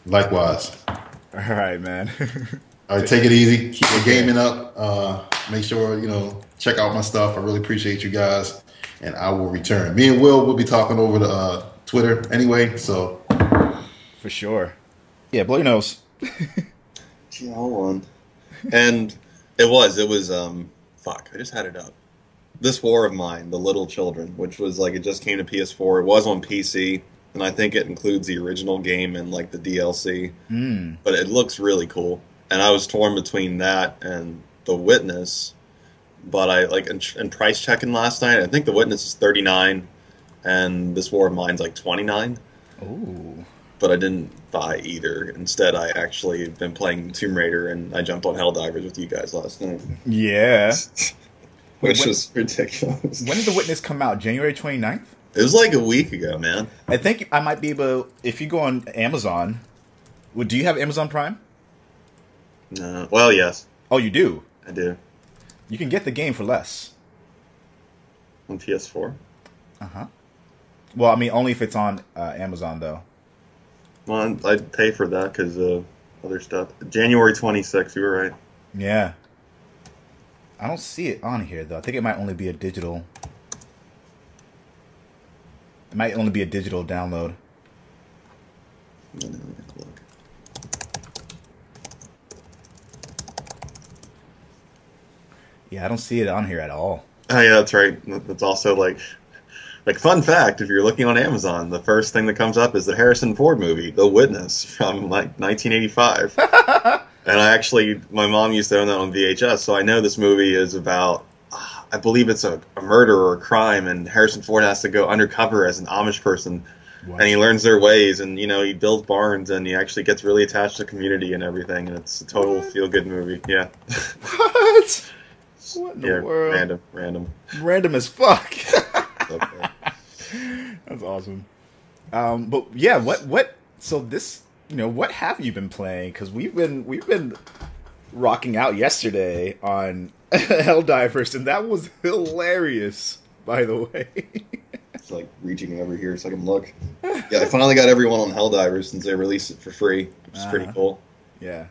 Likewise. <laughs> All right, man. <laughs> All right, take it easy. Keep your gaming up. Uh, make sure you know check out my stuff. I really appreciate you guys, and I will return. Me and Will will be talking over the uh, Twitter anyway. So for sure. Yeah, blow your nose. Yeah, hold on. And it was, it was, um, fuck, I just had it up. This War of Mine, The Little Children, which was like, it just came to PS4. It was on PC, and I think it includes the original game and like the DLC. Mm. But it looks really cool. And I was torn between that and The Witness. But I, like, in, in price checking last night, I think The Witness is 39 and this War of Mine's like 29 Ooh. But I didn't buy either. Instead, I actually have been playing Tomb Raider, and I jumped on Helldivers with you guys last night, Yeah. <laughs> which when- was ridiculous. When did The Witness come out? January 29th? It was like a week ago, man. I think I might be able. If you go on Amazon, well, do you have Amazon Prime? No, well, yes, Oh, you do. I do You can get the game for less. on PS4. Uh huh. Well, I mean, only if it's on uh, Amazon, though. Well, I'd pay for that because uh, other stuff. January 26th. You were right. Yeah. I don't see it on here though. I think it might only be a digital. It might only be a digital download. No, no, I gotta look. Yeah, I don't see it on here at all. Oh yeah, that's right. That's also like, like fun fact. If you're looking on Amazon, the first thing that comes up is the Harrison Ford movie, The Witness, from like 1985. <laughs> and I actually, my mom used to own that on VHS, so I know this movie is about. I believe it's a, a murder or a crime, and Harrison Ford has to go undercover as an Amish person, and he learns their ways, and you know he builds barns, and he actually gets really attached to the community and everything, and it's a total feel good movie. Yeah, What? <laughs> What in the world? random, random. Random as fuck. <laughs> Okay. That's awesome. Um, but yeah, what what? So this, you know, what have you been playing? Because we've been we've been rocking out yesterday on <laughs> Helldivers, and that was hilarious. By the way, It's like reaching over here so I can look. Yeah, I finally got everyone on Helldivers since they released it for free, which is pretty Uh-huh. cool. yeah,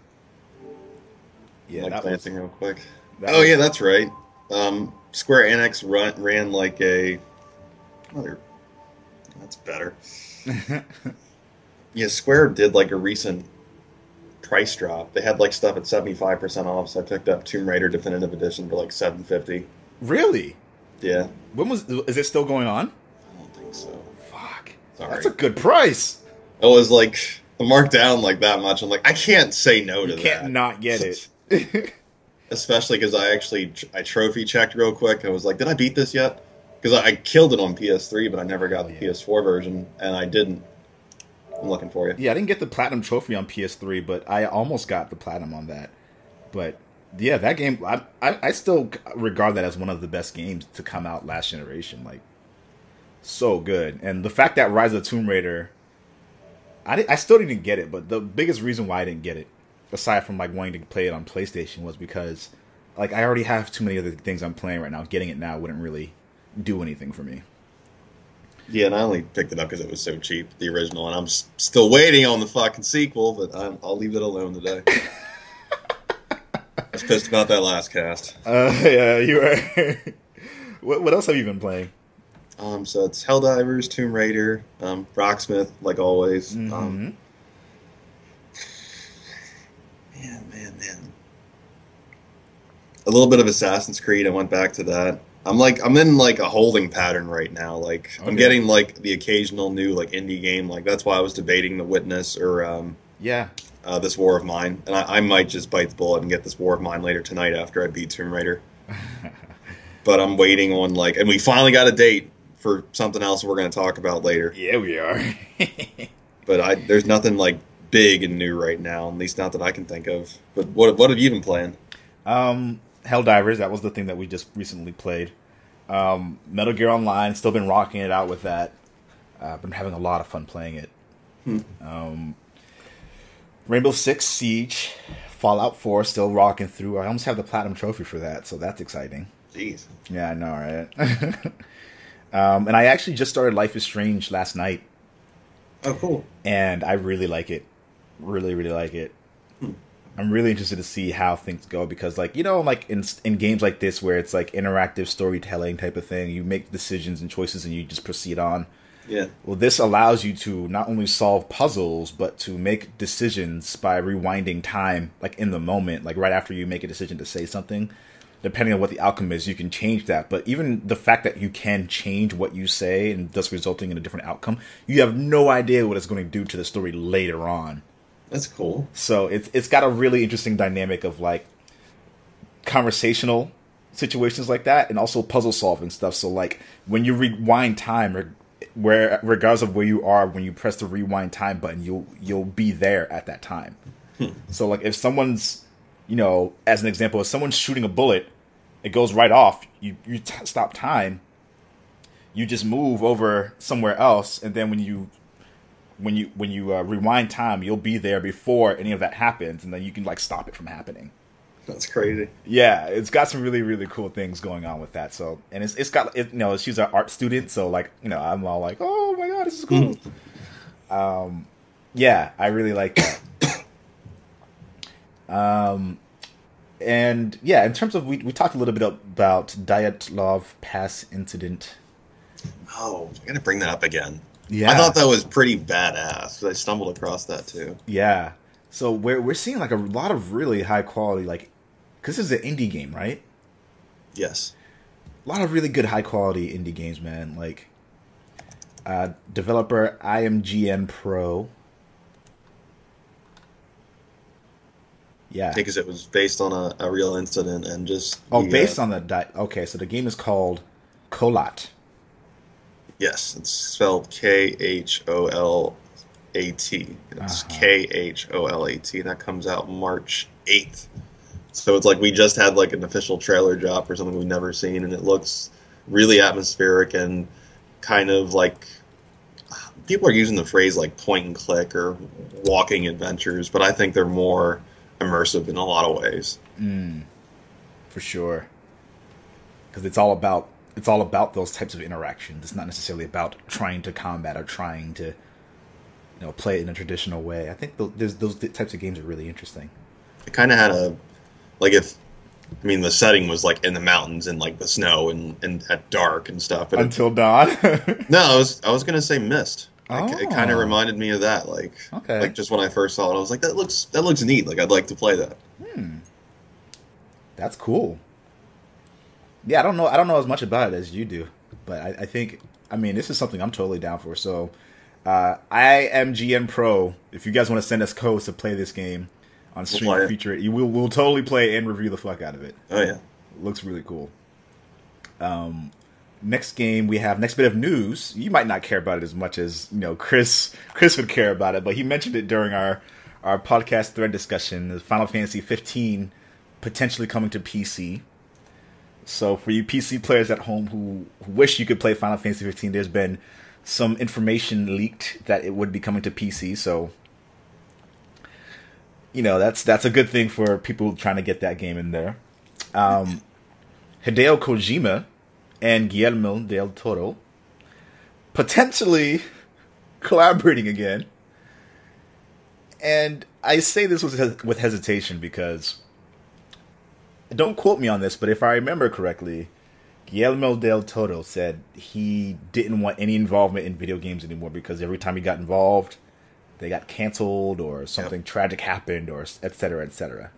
yeah, like was, glancing real quick. that oh was- yeah, that's right. Um, Square Enix run, ran like a. Oh, that's better. <laughs> yeah, Square did like a recent price drop. They had like stuff at seventy five percent off, so I picked up Tomb Raider Definitive Edition for like seven fifty. really. Yeah, When was? Is it still going on? I don't think so. Fuck, Sorry. that's a good price. It was like marked down like that much. I'm like, I can't say no to You that. can't not get it. <laughs> especially because I actually I trophy checked real quick. I was like, did I beat this yet? Because I, I killed it on PS3, but I never got the yeah. PS4 version, and I didn't. I'm looking for you. Yeah, I didn't get the platinum trophy on PS3, but I almost got the platinum on that. But yeah, that game, I, I, I still regard that as one of the best games to come out last generation. Like, so good. And the fact that Rise of the Tomb Raider, I, I still didn't get it, but the biggest reason why I didn't get it, aside from like wanting to play it on PlayStation, was because like I already have too many other things I'm playing right now. Getting it now wouldn't really do anything for me. Yeah, and I only picked it up because it was so cheap, the original, and I'm s- still waiting on the fucking sequel, but I'm, I'll leave it alone today. <laughs> I was pissed about that last cast. Uh, <laughs> yeah, you are. <laughs> what, what else have you been playing? Um, so it's Helldivers, Tomb Raider, um, Rocksmith, like always. Um, Mhm. <sighs> Man, man, man. A little bit of Assassin's Creed. I went back to that. I'm like I'm in like a holding pattern right now. Like Okay. I'm getting like the occasional new like indie game. Like that's why I was debating The Witness or um, Yeah, uh, this War of Mine, and I, I might just bite the bullet and get this War of Mine later tonight after I beat Tomb Raider. <laughs> but I'm waiting on like, and we finally got a date for something else we're going to talk about later. Yeah, we are. <laughs> But I, there's nothing like big and new right now, at least not that I can think of. But what what have you been playing? um, Helldivers, that was the thing that we just recently played. Um, Metal Gear Online, still been rocking it out with that. Uh, been having a lot of fun playing it. Um, Rainbow Six Siege, Fallout 4, still rocking through. I almost have the platinum trophy for that, so that's exciting. Jeez. Yeah, I know, right? <laughs> um, and I actually just started Life is Strange last night, Oh, cool. and I really like it. Really, really like it. I'm really interested to see how things go because, like, you know, like in in games like this where it's like interactive storytelling type of thing, you make decisions and choices and you just proceed on. Yeah. Well, this allows you to not only solve puzzles, but to make decisions by rewinding time, like in the moment, like right after you make a decision to say something. Depending on what the outcome is, you can change that. But even the fact that you can change what you say and thus resulting in a different outcome, you have no idea what it's going to do to the story later on. That's cool. So it's it's got a really interesting dynamic of like conversational situations like that, and also puzzle solving stuff. So like when you rewind time, or where regardless of where you are, when you press the rewind time button, you'll you'll be there at that time. Hmm. So like if someone's, you know, as an example, if someone's shooting a bullet, it goes right off. You you t- stop time. You just move over somewhere else, and then when you when you when you uh, rewind time, you'll be there before any of that happens, and then you can like stop it from happening. That's crazy. Yeah, it's got some really really cool things going on with that. So, and it's it's got it, you know she's an art student, so like you know I'm all like, oh my god, this is cool. um, yeah, I really like that. <coughs> um, and yeah, in terms of we we talked a little bit about Dyatlov Pass incident. Oh, I'm gonna bring that up again. Yeah, I thought that was pretty badass. I stumbled across that too. Yeah. So we're we're seeing like a lot of really high quality like cuz this is an indie game, right? Yes. A lot of really good high quality indie games, man. Like uh developer IMGN Pro. Yeah. Because it was based on a, a real incident and just Oh, the, uh, based on the di- Okay, so the game is called Kholat. Yes, it's spelled K H O L A T. It's Uh-huh. K H O L A T. That comes out March eighth. So it's like we just had like an official trailer drop or something we've never seen, and it looks really atmospheric and kind of like people are using the phrase like point and click or walking adventures, but I think they're more immersive in a lot of ways. for sure because it's all about it's all about those types of interactions it's not necessarily about trying to combat or trying to you know play it in a traditional way i think those, those types of games are really interesting It kind of had a like if I mean the setting was like in the mountains and like the snow and, and at dark and stuff, but it, until dawn <laughs> No, I was I was gonna say Mist. Like, It kind Oh. of reminded me of that. Like, Okay. like just when I first saw it, I was like, that looks that looks neat. Like, I'd like to play that. Hmm. that's cool yeah i don't know i don't know as much about it as you do but i, I think i mean this is something i'm totally down for so uh, IMGN Pro. If you guys want to send us codes to play this game on stream it. feature it, you will we'll totally play and review the fuck out of it. Oh yeah, looks really cool. Um, next game we have next bit of news. You might not care about it as much as you know Chris. Chris would care about it, but he mentioned it during our our podcast thread discussion. The Final Fantasy 15 potentially coming to PC. So for you PC players at home who, wish you could play Final Fantasy 15, there's been some information leaked that it would be coming to PC. So you know that's that's a good thing for people trying to get that game in there. Um, Hideo Kojima and Guillermo del Toro potentially <laughs> collaborating again. And I say this with with hesitation because don't quote me on this, but if I remember correctly, Guillermo del Toro said he didn't want any involvement in video games anymore because every time he got involved, they got canceled or something tragic happened or et cetera, et cetera.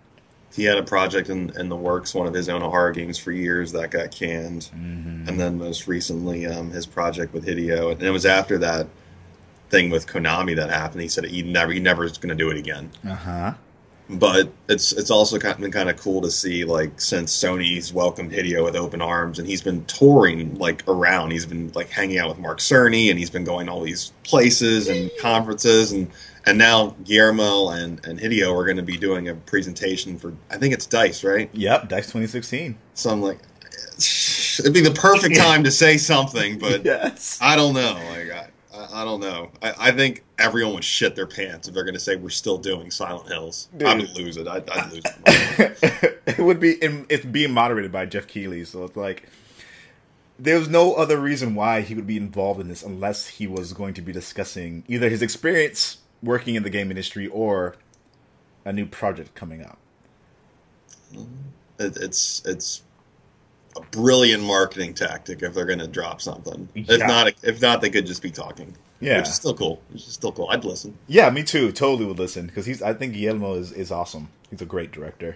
he had a project in, in the works, one of his own horror games for years that got canned, and then most recently um, his project with Hideo, and it was after that thing with Konami that happened. He said he never he never is going to do it again. Uh huh. But it's it's also kind of been kind of cool to see like since Sony's welcomed Hideo with open arms and he's been touring like around. He's been like hanging out with Mark Cerny and he's been going all these places and conferences and and now Guillermo and and Hideo are going to be doing a presentation for I think it's Dice right. Yep, Dice 2016. So I'm like, it'd be the perfect <laughs> time to say something, but Yes. I don't know. Like I, I, I don't know. I, I think everyone would shit their pants if they're going to say we're still doing Silent Hills. I would lose it. I'd, I'd lose it. <laughs> it would be in, it's being moderated by Geoff Keighley, so it's like there's no other reason why he would be involved in this unless he was going to be discussing either his experience working in the game industry or a new project coming up. it it's it's a brilliant marketing tactic if they're going to drop something. If not, if not, they could just be talking. Yeah. which is still cool. Which is still cool. I'd listen. Yeah, me too. Totally would listen because he's. I think Guillermo is is awesome. He's a great director.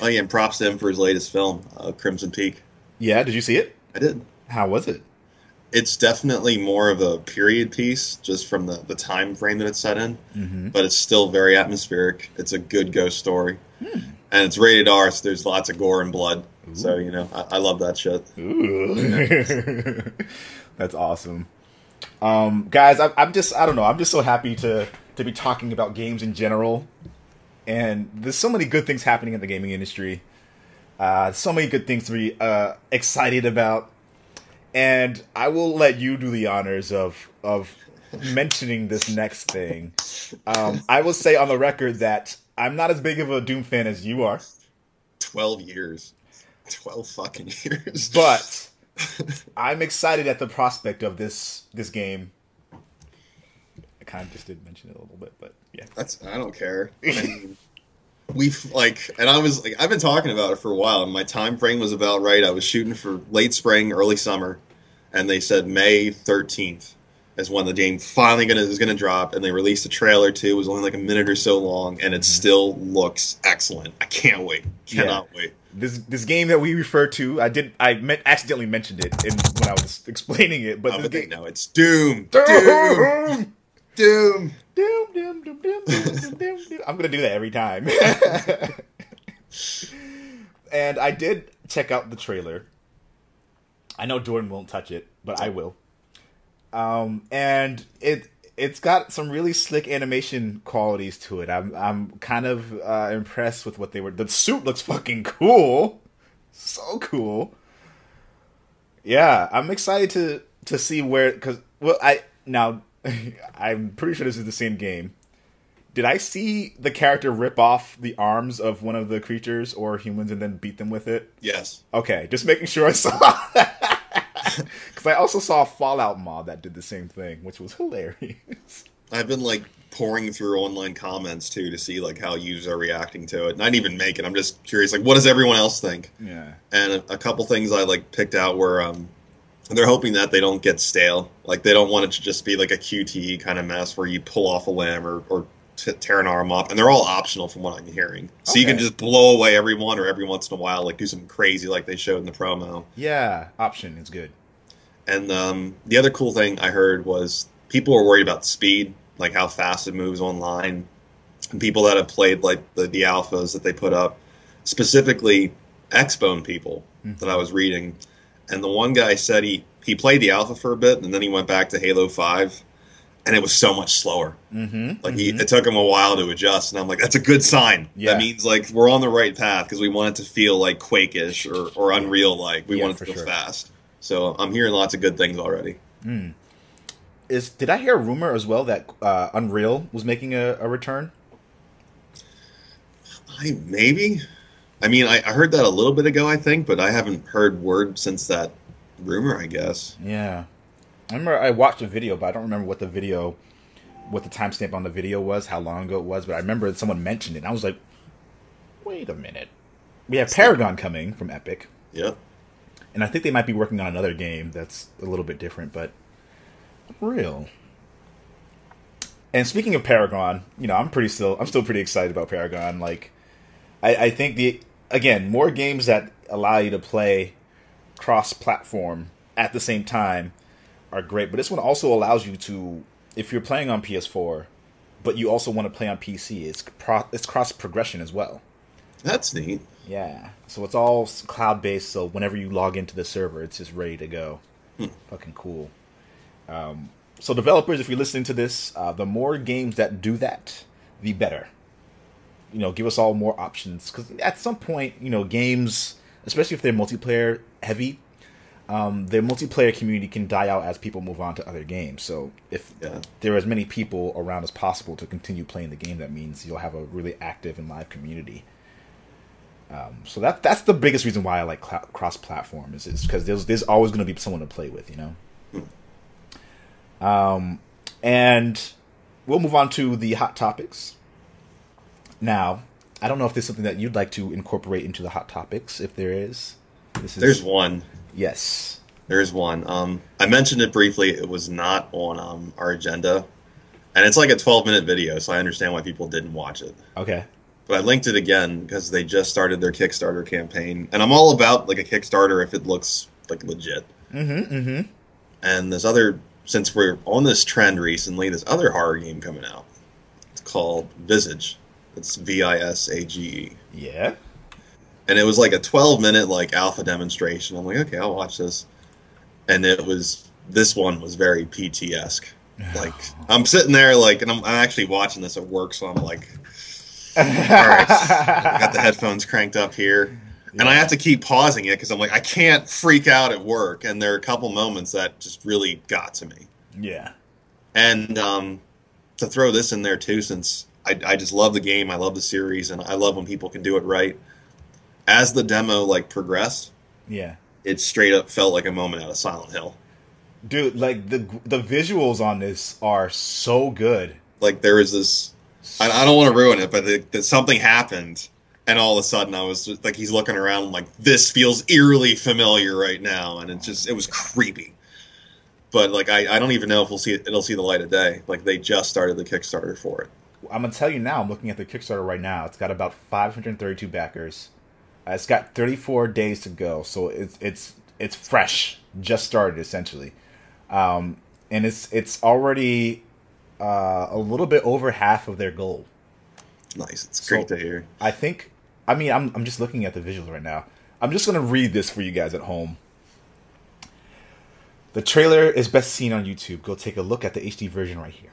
Oh yeah, and props to him for his latest film, uh, Crimson Peak. Yeah, did you see it? I did. How was it? it's definitely more of a period piece just from the, the time frame that it's set in Mm-hmm. but it's still very atmospheric it's a good ghost story Hmm. and it's rated r so there's lots of gore and blood so you know I, I love that shit Ooh. <laughs> That's awesome. Um, guys, I'm, I'm just, I don't know, I'm just so happy to, to be talking about games in general. And there's so many good things happening in the gaming industry. Uh, so many good things to be uh, excited about. And I will let you do the honors of, of mentioning this next thing. Um, I will say on the record that I'm not as big of a Doom fan as you are. 12 years 12 fucking <laughs> years but I'm excited at the prospect of this this game. I kind of just did mention it a little bit, but yeah. That's I don't care. I <laughs> mean, we've like, and I was like, I've been talking about it for a while, and my time frame was about right. I was shooting for late spring, early summer, and they said May thirteenth is when the game finally gonna is gonna drop, and they released a trailer too. It was only like a minute or so long, and it mm-hmm. still looks excellent. I can't wait. Cannot wait. This this game that we refer to, I did I meant accidentally mentioned it in, when I was explaining it, but Oh, this game. know it's Doom. Doom. Doom, Doom. doom, doom, doom, doom, doom, doom, doom, doom. I'm gonna do that every time. <laughs> and I did check out the trailer. I know Jordan won't touch it, but I will. Um, and it it's got some really slick animation qualities to it. I'm I'm kind of uh, impressed with what they were. The suit looks fucking cool, so cool. Yeah, I'm excited to to see where because well I now <laughs> I'm pretty sure this is the same game. Did I see the character rip off the arms of one of the creatures or humans and then beat them with it? Yes. Okay, just making sure I saw <laughs> <laughs> Because I also saw a Fallout mod that did the same thing, which was hilarious. I've been like pouring through online comments too to see like how users are reacting to it. And I didn't even make it. I'm just curious, like, what does everyone else think? Yeah. And a, a couple things I like picked out were um, they're hoping that they don't get stale. Like they don't want it to just be like a QTE kind of mess where you pull off a limb or, or t- tear an arm off, and they're all optional from what I'm hearing. So you can just blow away everyone or every once in a while, like do something crazy like they showed in the promo. Yeah, option is good. And um, the other cool thing I heard was people were worried about speed, like how fast it moves online. And people that have played like the, the alphas that they put up, specifically Xbone people that I was reading. And the one guy said he, he played the alpha for a bit and then he went back to Halo 5 and it was so much slower. Mm-hmm. Like he, it took him a while to adjust, and I'm like, that's a good sign. Yeah. That means like we're on the right path because we want it to feel like Quake-ish or, or Unreal like. We Yeah, want it to feel sure. fast. So I'm hearing lots of good things already. Is did I hear a rumor as well that uh, Unreal was making a, a return? I maybe. I mean, I, I heard that a little bit ago, I think, but I haven't heard word since that rumor. I guess. Yeah, I remember I watched a video, but I don't remember what the video, what the timestamp on the video was, how long ago it was. But I remember someone mentioned it, and I was like, "Wait a minute, we have Paragon coming from Epic, Yep. And I think they might be working on another game that's a little bit different, but real." And speaking of Paragon, you know, I'm pretty still, I'm still pretty excited about Paragon. Like, I, I think the again more games that allow you to play cross-platform at the same time are great. But this one also allows you to if you're playing on PS4, but you also want to play on PC, it's pro- it's cross progression as well. That's neat. Yeah. So it's all cloud based. So whenever you log into the server, it's just ready to go. Fucking cool. Um, so developers, if you're listening to this, uh, the more games that do that, the better. You know, give us all more options because at some point, you know, games, especially if they're multiplayer heavy, um, their multiplayer community can die out as people move on to other games. So if Yeah. there are as many people around as possible to continue playing the game, that means you'll have a really active and live community. Um, so that that's the biggest reason why I like cl- cross-platform is is because there's there's always going to be someone to play with, you know. Um, and we'll move on to the hot topics. Now, I don't know if there's something that you'd like to incorporate into the hot topics. If there is, this is There's one. yes. There's one. Um, I mentioned it briefly. It was not on um, our agenda, and it's like a 12 minute video, so I understand why people didn't watch it. Okay. But I linked it again because they just started their Kickstarter campaign, and I'm all about like a Kickstarter if it looks like legit. Mm-hmm. Mm-hmm. And this other, since we're on this trend recently, this other horror game coming out. It's called Visage. It's V I S A G E. Yeah. and it was like a 12 minute like alpha demonstration i'm like okay i'll watch this and it was this one was very pt-esque <sighs> like i'm sitting there like and i'm, I'm actually watching this at work so i'm like all right <laughs> i got the headphones cranked up here and i have to keep pausing it because i'm like i can't freak out at work and there are a couple moments that just really got to me Yeah. and um, to throw this in there too, since I, I just love the game, I love the series, and I love when people can do it right. As the demo like progressed, Yeah. it straight up felt like a moment out of Silent Hill. Dude, like the the visuals on this are so good. Like there is this, I, I don't want to ruin it, but the, something happened, and all of a sudden I was just, like, he's looking around, like this feels eerily familiar right now, and it just it was creepy. But like I, I don't even know if we'll see it, it'll see the light of day. Like they just started the Kickstarter for it. I'm gonna tell you now. I'm looking at the Kickstarter right now. It's got about 532 backers. Uh, it's got 34 days to go, so it's it's it's fresh, just started essentially, um, and it's it's already uh, a little bit over half of their goal. Nice, it's So- great to hear. I think. I mean, I'm I'm just looking at the visuals right now. I'm just gonna read this for you guys at home. The trailer is best seen on YouTube. Go take a look at the HD version right here.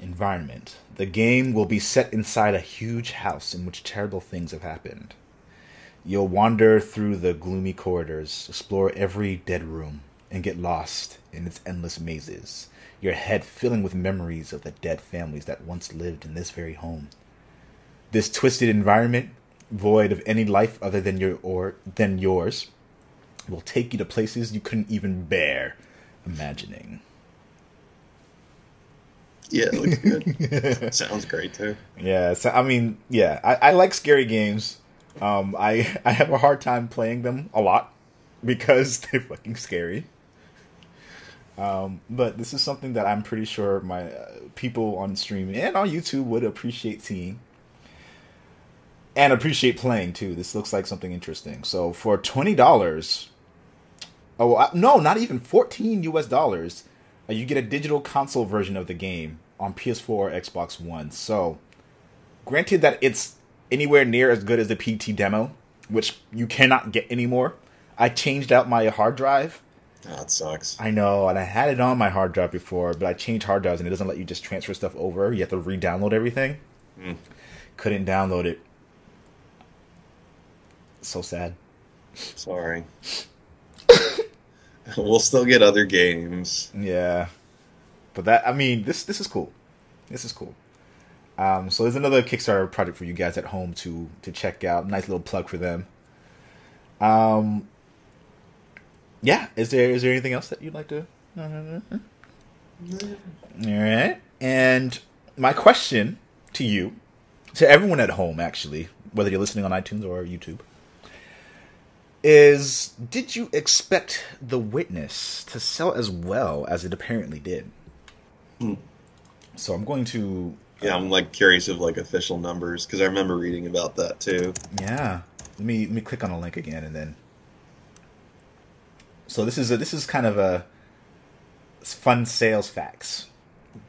Environment. The game will be set inside a huge house in which terrible things have happened. You'll wander through the gloomy corridors, explore every dead room, and get lost in its endless mazes, your head filling with memories of the dead families that once lived in this very home. This twisted environment, void of any life other than your or than yours, will take you to places you couldn't even bear imagining. Yeah, it looks good. <laughs> Sounds great too. Yeah, so I mean, yeah, I, I like scary games. Um, I <laughs> I have a hard time playing them a lot because <laughs> they're fucking scary. Um, but this is something that I'm pretty sure my uh, people on stream and on YouTube would appreciate seeing and appreciate playing too. This looks like something interesting. So for twenty dollars, oh uh, no, not even fourteen U.S. dollars, uh, you get a digital console version of the game on PS4 or Xbox One. So, granted that it's anywhere near as good as the PT demo, which you cannot get anymore. I changed out my hard drive. It sucks. I know, and I had it on my hard drive before, but I changed hard drives and it doesn't let you just transfer stuff over. You have to re-download everything. Couldn't download it. So sad. Sorry. <laughs> we'll still get other games. Yeah, but that I mean this this is cool. This is cool. Um, so there's another Kickstarter project for you guys at home to to check out. Nice little plug for them. Um, yeah. Is there is there anything else that you'd like to? Mm-hmm. All right. And my question to you, to everyone at home, actually, whether you're listening on iTunes or YouTube, is did you expect The Witness to sell as well as it apparently did? Hmm. So I'm going to, Yeah, I'm like curious of like official numbers because I remember reading about that too. yeah. Let me let me click on a link again and then. So this is a, this is kind of a fun sales facts.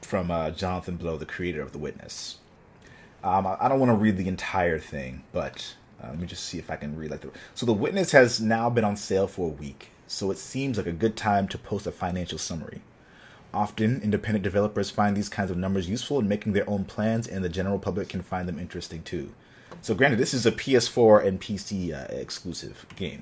from uh, Jonathan Blow, the creator of The Witness. Um, I, I don't want to read the entire thing, but uh, let me just see if I can read like the. So The Witness has now been on sale for a week, so it seems like a good time to post a financial summary. Often, independent developers find these kinds of numbers useful in making their own plans, and the general public can find them interesting too. So, granted, this is a PS4 and PC uh, exclusive game.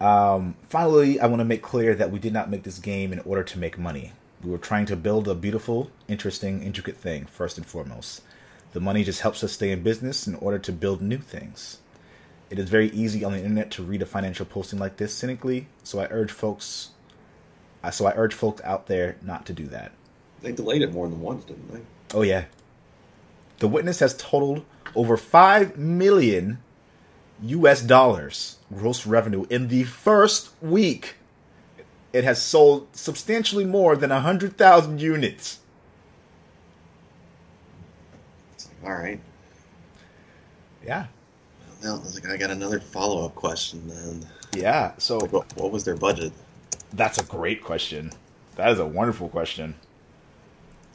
Um, finally, I want to make clear that we did not make this game in order to make money. We were trying to build a beautiful, interesting, intricate thing, first and foremost. The money just helps us stay in business in order to build new things. It is very easy on the internet to read a financial posting like this cynically, so I urge folks uh, so I urge folks out there not to do that. They delayed it more than once, didn't they? Oh yeah. The witness has totaled over 5 million US dollars gross revenue in the first week. It has sold substantially more than 100,000 units. It's like, all right. Yeah. Now, like, I got another follow up question then. Yeah. So Like, what, what was their budget? that's a great question. That is a wonderful question.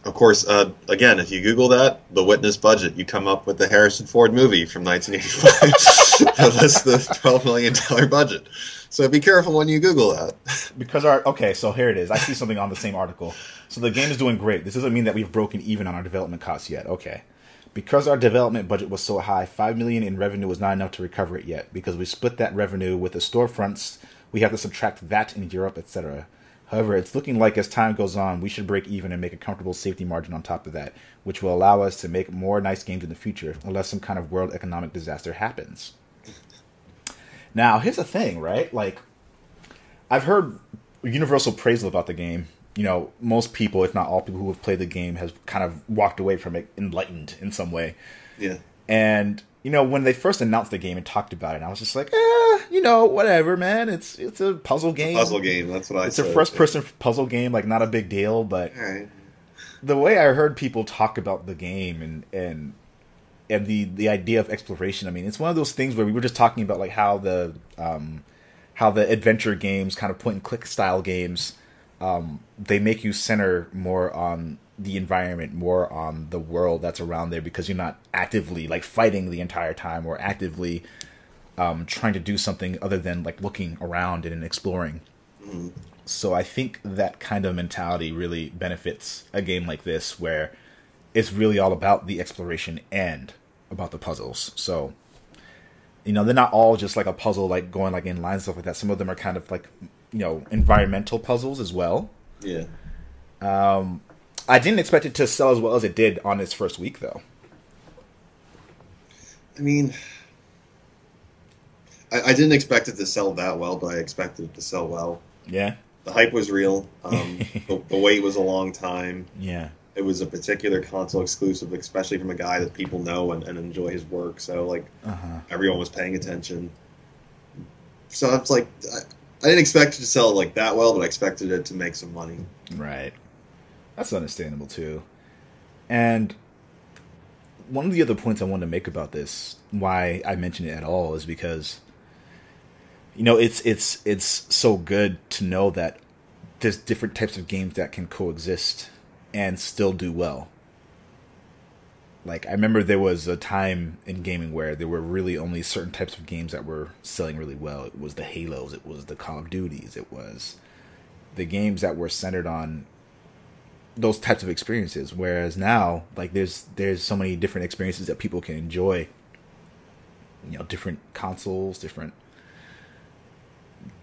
Of course, uh, again, if you Google that, the witness budget, you come up with the Harrison Ford movie from 1985. <laughs> That's the $12 million budget. So be careful when you Google that. Because our okay, so here it is. I see something on the same article. So the game is doing great. This doesn't mean that we've broken even on our development costs yet. Okay. Because our development budget was so high, five million in revenue was not enough to recover it yet. Because we split that revenue with the storefronts, we have to subtract that in Europe, etc. However, it's looking like as time goes on, we should break even and make a comfortable safety margin on top of that, which will allow us to make more nice games in the future, unless some kind of world economic disaster happens. Now, here's the thing, right? Like, I've heard universal praise about the game. You know, most people, if not all people who have played the game, has kind of walked away from it enlightened in some way. Yeah. And you know, when they first announced the game and talked about it, I was just like, eh, you know, whatever, man. It's it's a puzzle game. Puzzle game, that's what I It's said. a first person puzzle game, like not a big deal. But right. the way I heard people talk about the game and and and the the idea of exploration, I mean, it's one of those things where we were just talking about like how the um how the adventure games, kind of point and click style games, um, they make you center more on the environment, more on the world that's around there because you're not actively like fighting the entire time or actively um, trying to do something other than like looking around and exploring. So I think that kind of mentality really benefits a game like this where it's really all about the exploration and about the puzzles. So you know, they're not all just like a puzzle like going like in lines and stuff like that. Some of them are kind of like you know, environmental puzzles as well. Yeah. I didn't expect it to sell as well as it did on its first week though. I mean, I, I didn't expect it to sell that well, but I expected it to sell well. Yeah. The hype was real. Um, <laughs> the, the wait was a long time. Yeah. It was a particular console exclusive, especially from a guy that people know and, and enjoy his work. So, like, Uh-huh. everyone was paying attention. So it's like I, I didn't expect it to sell like that well, but I expected it to make some money. Right. That's understandable too. And one of the other points I wanted to make about this, why I mention it at all, is because you know it's it's it's so good to know that there's different types of games that can coexist and still do well. Like I remember there was a time in gaming where there were really only certain types of games that were selling really well. It was the Halos, it was the Call of Duties, it was the games that were centered on those types of experiences whereas now like there's there's so many different experiences that people can enjoy you know different consoles different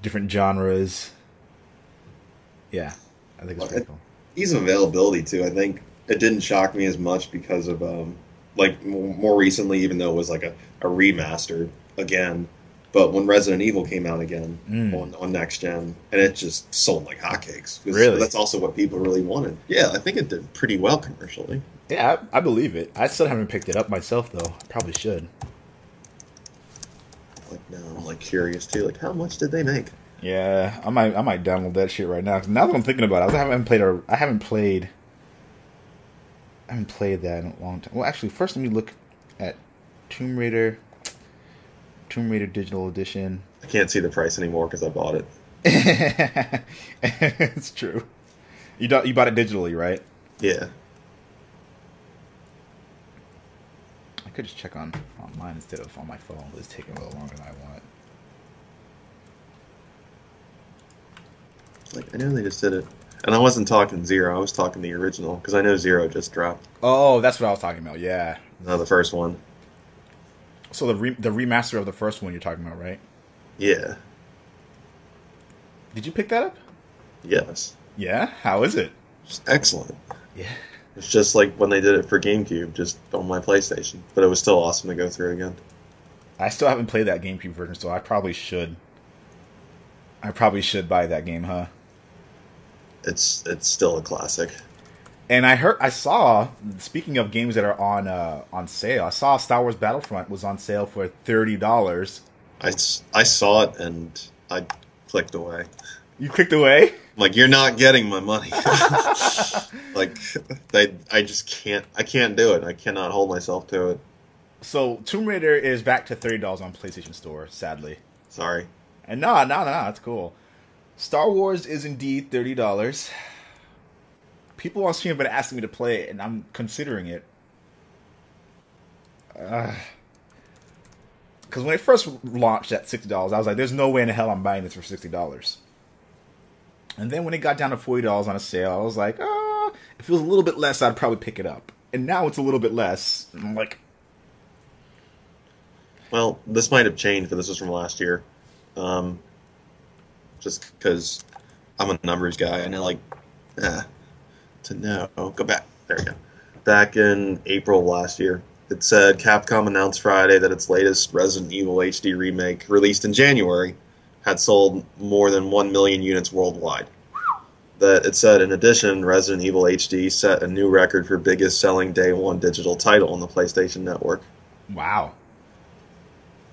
different genres yeah i think it's pretty cool Ease of availability too. I think it didn't shock me as much because of um, like more recently, even though it was like a, a remaster again. But when Resident Evil came out again Mm. on, on next gen, and it just sold like hotcakes. Really? That's also what people really wanted. Yeah, I think it did pretty well commercially. yeah I, I believe it i still haven't picked it up myself though probably should Like now, I'm like curious too. Like how much did they make? yeah i might i might download that shit right now now that i'm thinking about it i haven't played a i haven't played i haven't played that in a long time well actually first let me look at tomb raider tomb raider digital edition I can't see the price anymore because I bought it. <laughs> it's true. You do, you bought it digitally, right? Yeah. I could just check on online instead of on my phone. but It's taking a little longer than I want. Like I know they just did it, and I wasn't talking zero. I was talking the original because I know zero just dropped. Oh, that's what I was talking about. Yeah. No, the first one. So the re- the remaster of the first one you're talking about, right? Yeah. Did you pick that up? Yes. Yeah. How is it? It's excellent. Yeah. It's just like when they did it for GameCube, just on my PlayStation. But it was still awesome to go through again. I still haven't played that GameCube version, so I probably should. I probably should buy that game, huh? It's it's still a classic. And I heard, I saw. Speaking of games that are on uh, on sale, I saw Star Wars Battlefront was on sale for thirty dollars. I, I saw it and I clicked away. You clicked away. Like you're not getting my money. <laughs> like they, I just can't. I can't do it. I cannot hold myself to it. So Tomb Raider is back to thirty dollars on PlayStation Store. Sadly, Sorry. and no, no, no, that's cool. Star Wars is indeed thirty dollars. People on stream have been asking me to play it, and I'm considering it. Because when it first launched at sixty dollars, I was like, "There's no way in hell I'm buying this for sixty dollars." And then when it got down to forty dollars on a sale, I was like, "Ah, if it was a little bit less, I'd probably pick it up." And now it's a little bit less. I'm like, Well, this might have changed, but this was from last year. Um, just because I'm a numbers guy, and like eh, to know. Oh, go back. There we go. Back in April last year, it said Capcom announced Friday that its latest Resident Evil HD remake, released in January, had sold more than 1 million units worldwide. That it said, in addition, Resident Evil HD set a new record for biggest selling day one digital title on the PlayStation Network. "Wow,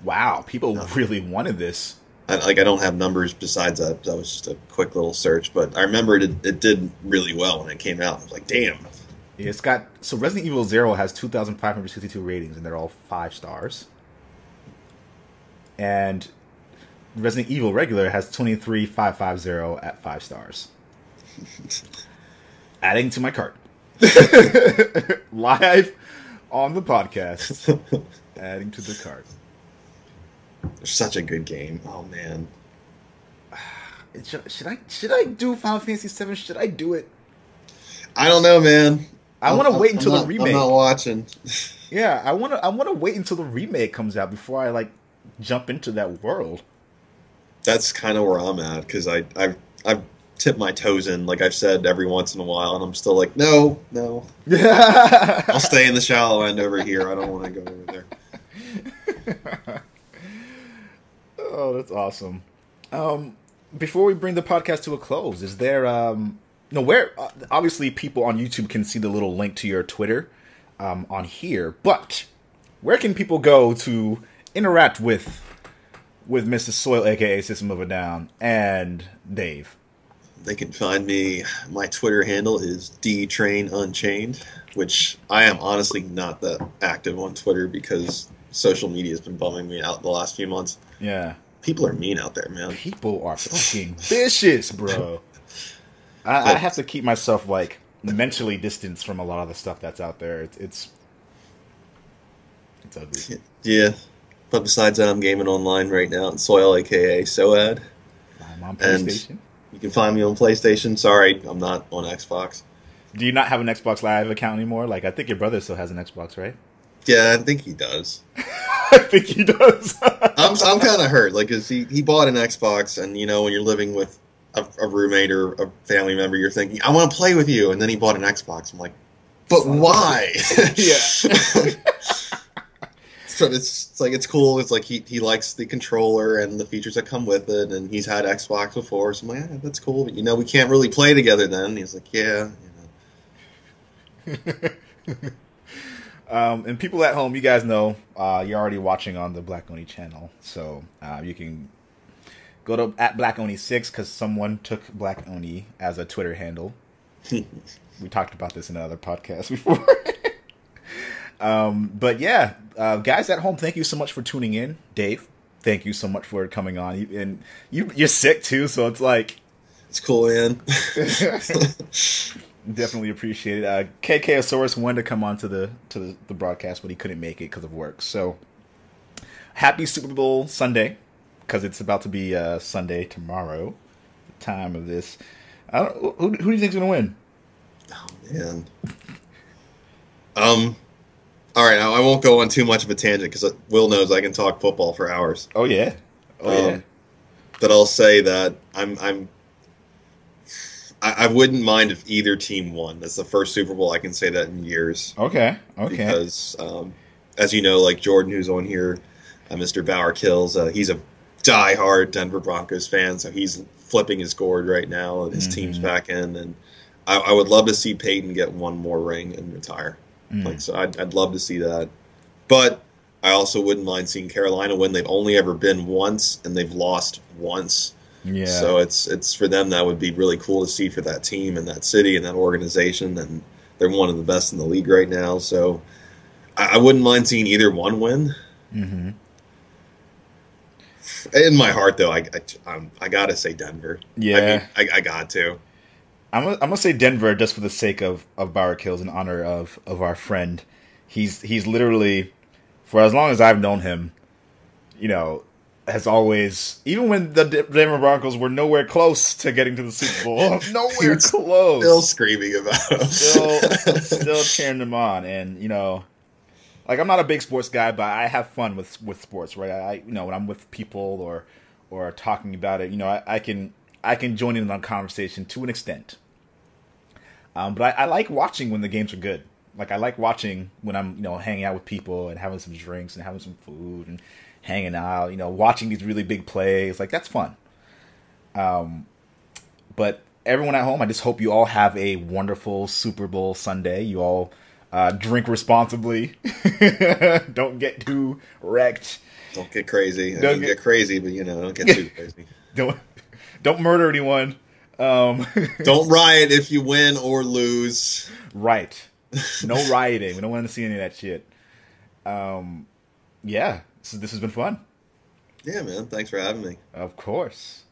wow!" People really wanted this. I, like I don't have numbers besides that. That was just a quick little search, but I remember it, it did really well when it came out. I was like, damn. It's got so Resident Evil Zero has two thousand five hundred sixty two ratings, and they're all five stars. And Resident Evil regular has twenty three five five zero at five stars. <laughs> Adding to my cart. <laughs> Live on the podcast. <laughs> Adding to the cart. It's such a good game. Oh man, <sighs> Should, should I should I do Final Fantasy Seven? Should I do it? I don't know, man. I want to wait until not- the remake. I'm not watching. <laughs> Yeah, I want to. I want to wait until the remake comes out before I like jump into that world. That's kind of where I'm at because I I've I've tipped my toes in, like I've said every once in a while, and I'm still like, no, no. <laughs> I'll stay in the shallow end over here. I don't want to go over there. <laughs> Oh, that's awesome. Um, before we bring the podcast to a close, is there um no where uh, obviously people on YouTube can see the little link to your Twitter um on here, but where can people go to interact with with Mr. Soil aka System of a Down and Dave? They can find me. My Twitter handle is D Train Unchained, which I am honestly not that active on Twitter because social media has been bumming me out the last few months. Yeah. People are mean out there, man. People are fucking vicious, bro. I, I have to keep myself like mentally distanced from a lot of the stuff that's out there. It's it's, it's ugly. Yeah. But besides that, I'm gaming online right now at Soil, aka Soad. I'm on And- PlayStation. You can find me on PlayStation. Sorry, I'm not on Xbox. Do you not have an Xbox Live account anymore? Like I think your brother still has an Xbox, right? Yeah, I think he does. <laughs> I think he does. <laughs> I'm I'm kind of hurt, like, 'cause he he bought an Xbox, and you know, when you're living with a, a roommate or a family member, you're thinking, I want to play with you, and then he bought an Xbox. I'm like, but why? <laughs> yeah. so it's, it's like it's cool. It's like he, he likes the controller and the features that come with it, and he's had Xbox before. So I'm like, yeah, that's cool, but you know, we can't really play together. Then he's like, yeah, you know. Um, and people at home, you guys know uh, you're already watching on the Black Oni channel, so uh, you can go to at Black Oni six because someone took Black Oni as a Twitter handle. <laughs> we talked about this in another podcast <laughs> before. um, but yeah, uh, guys at home, thank you so much for tuning in. Dave, thank you so much for coming on. You, and you you're sick too, so it's like It's cool, man. <laughs> Definitely appreciate it. Uh, KKosaurus wanted to come on to the to the, the broadcast, but he couldn't make it because of work. So happy Super Bowl Sunday, because it's about to be uh, Sunday tomorrow. The time of this, I don't. Who, who do you think's gonna win? Oh man. Um. All right, I won't go on too much of a tangent because Will knows I can talk football for hours. Oh yeah, oh yeah. Um, But I'll say that I'm I'm I, I wouldn't mind if either team won. That's the first Super Bowl I can say that in years. Okay, okay. Because um, as you know, like Jordan, who's on here, uh, Mr. Bauer kills. Uh, he's a die-hard Denver Broncos fan, so he's flipping his gourd right now, and his team's back in. And I, I would love to see Peyton get one more ring and retire. Like, so I'd, I'd love to see that. But I also wouldn't mind seeing Carolina win. They've only ever been once, and they've lost once. Yeah. So it's it's for them that would be really cool to see for that team and that city and that organization, and they're one of the best in the league right now. So I, I wouldn't mind seeing either one win. hmm In my heart, though, I I, I'm, I gotta say Denver. Yeah. I, mean, I, I got to. I'm gonna, I'm gonna say Denver just for the sake of of Bauer kills in honor of of our friend. He's he's literally for as long as I've known him, you know, has always even when the Denver Broncos were nowhere close to getting to the Super Bowl, <laughs> <laughs> nowhere close. Still screaming about him. still still <laughs> cheering them on and you know like i'm not a big sports guy but i have fun with with sports right i you know when i'm with people or or talking about it you know i, I can i can join in on conversation to an extent um, but I, I like watching when the games are good like i like watching when i'm you know hanging out with people and having some drinks and having some food and hanging out you know watching these really big plays like that's fun um, but everyone at home, I just hope you all have a wonderful Super Bowl Sunday. You all uh, drink responsibly. <laughs> don't get too wrecked. Don't get crazy. Don't mean, get- get crazy, but you know, don't get too <laughs> crazy. Don't don't murder anyone. Um, <laughs> Don't riot if you win or lose. right. No rioting. We don't want to see any of that shit. Um, yeah. This, this has been fun. Yeah, man. Thanks for having me. Of course.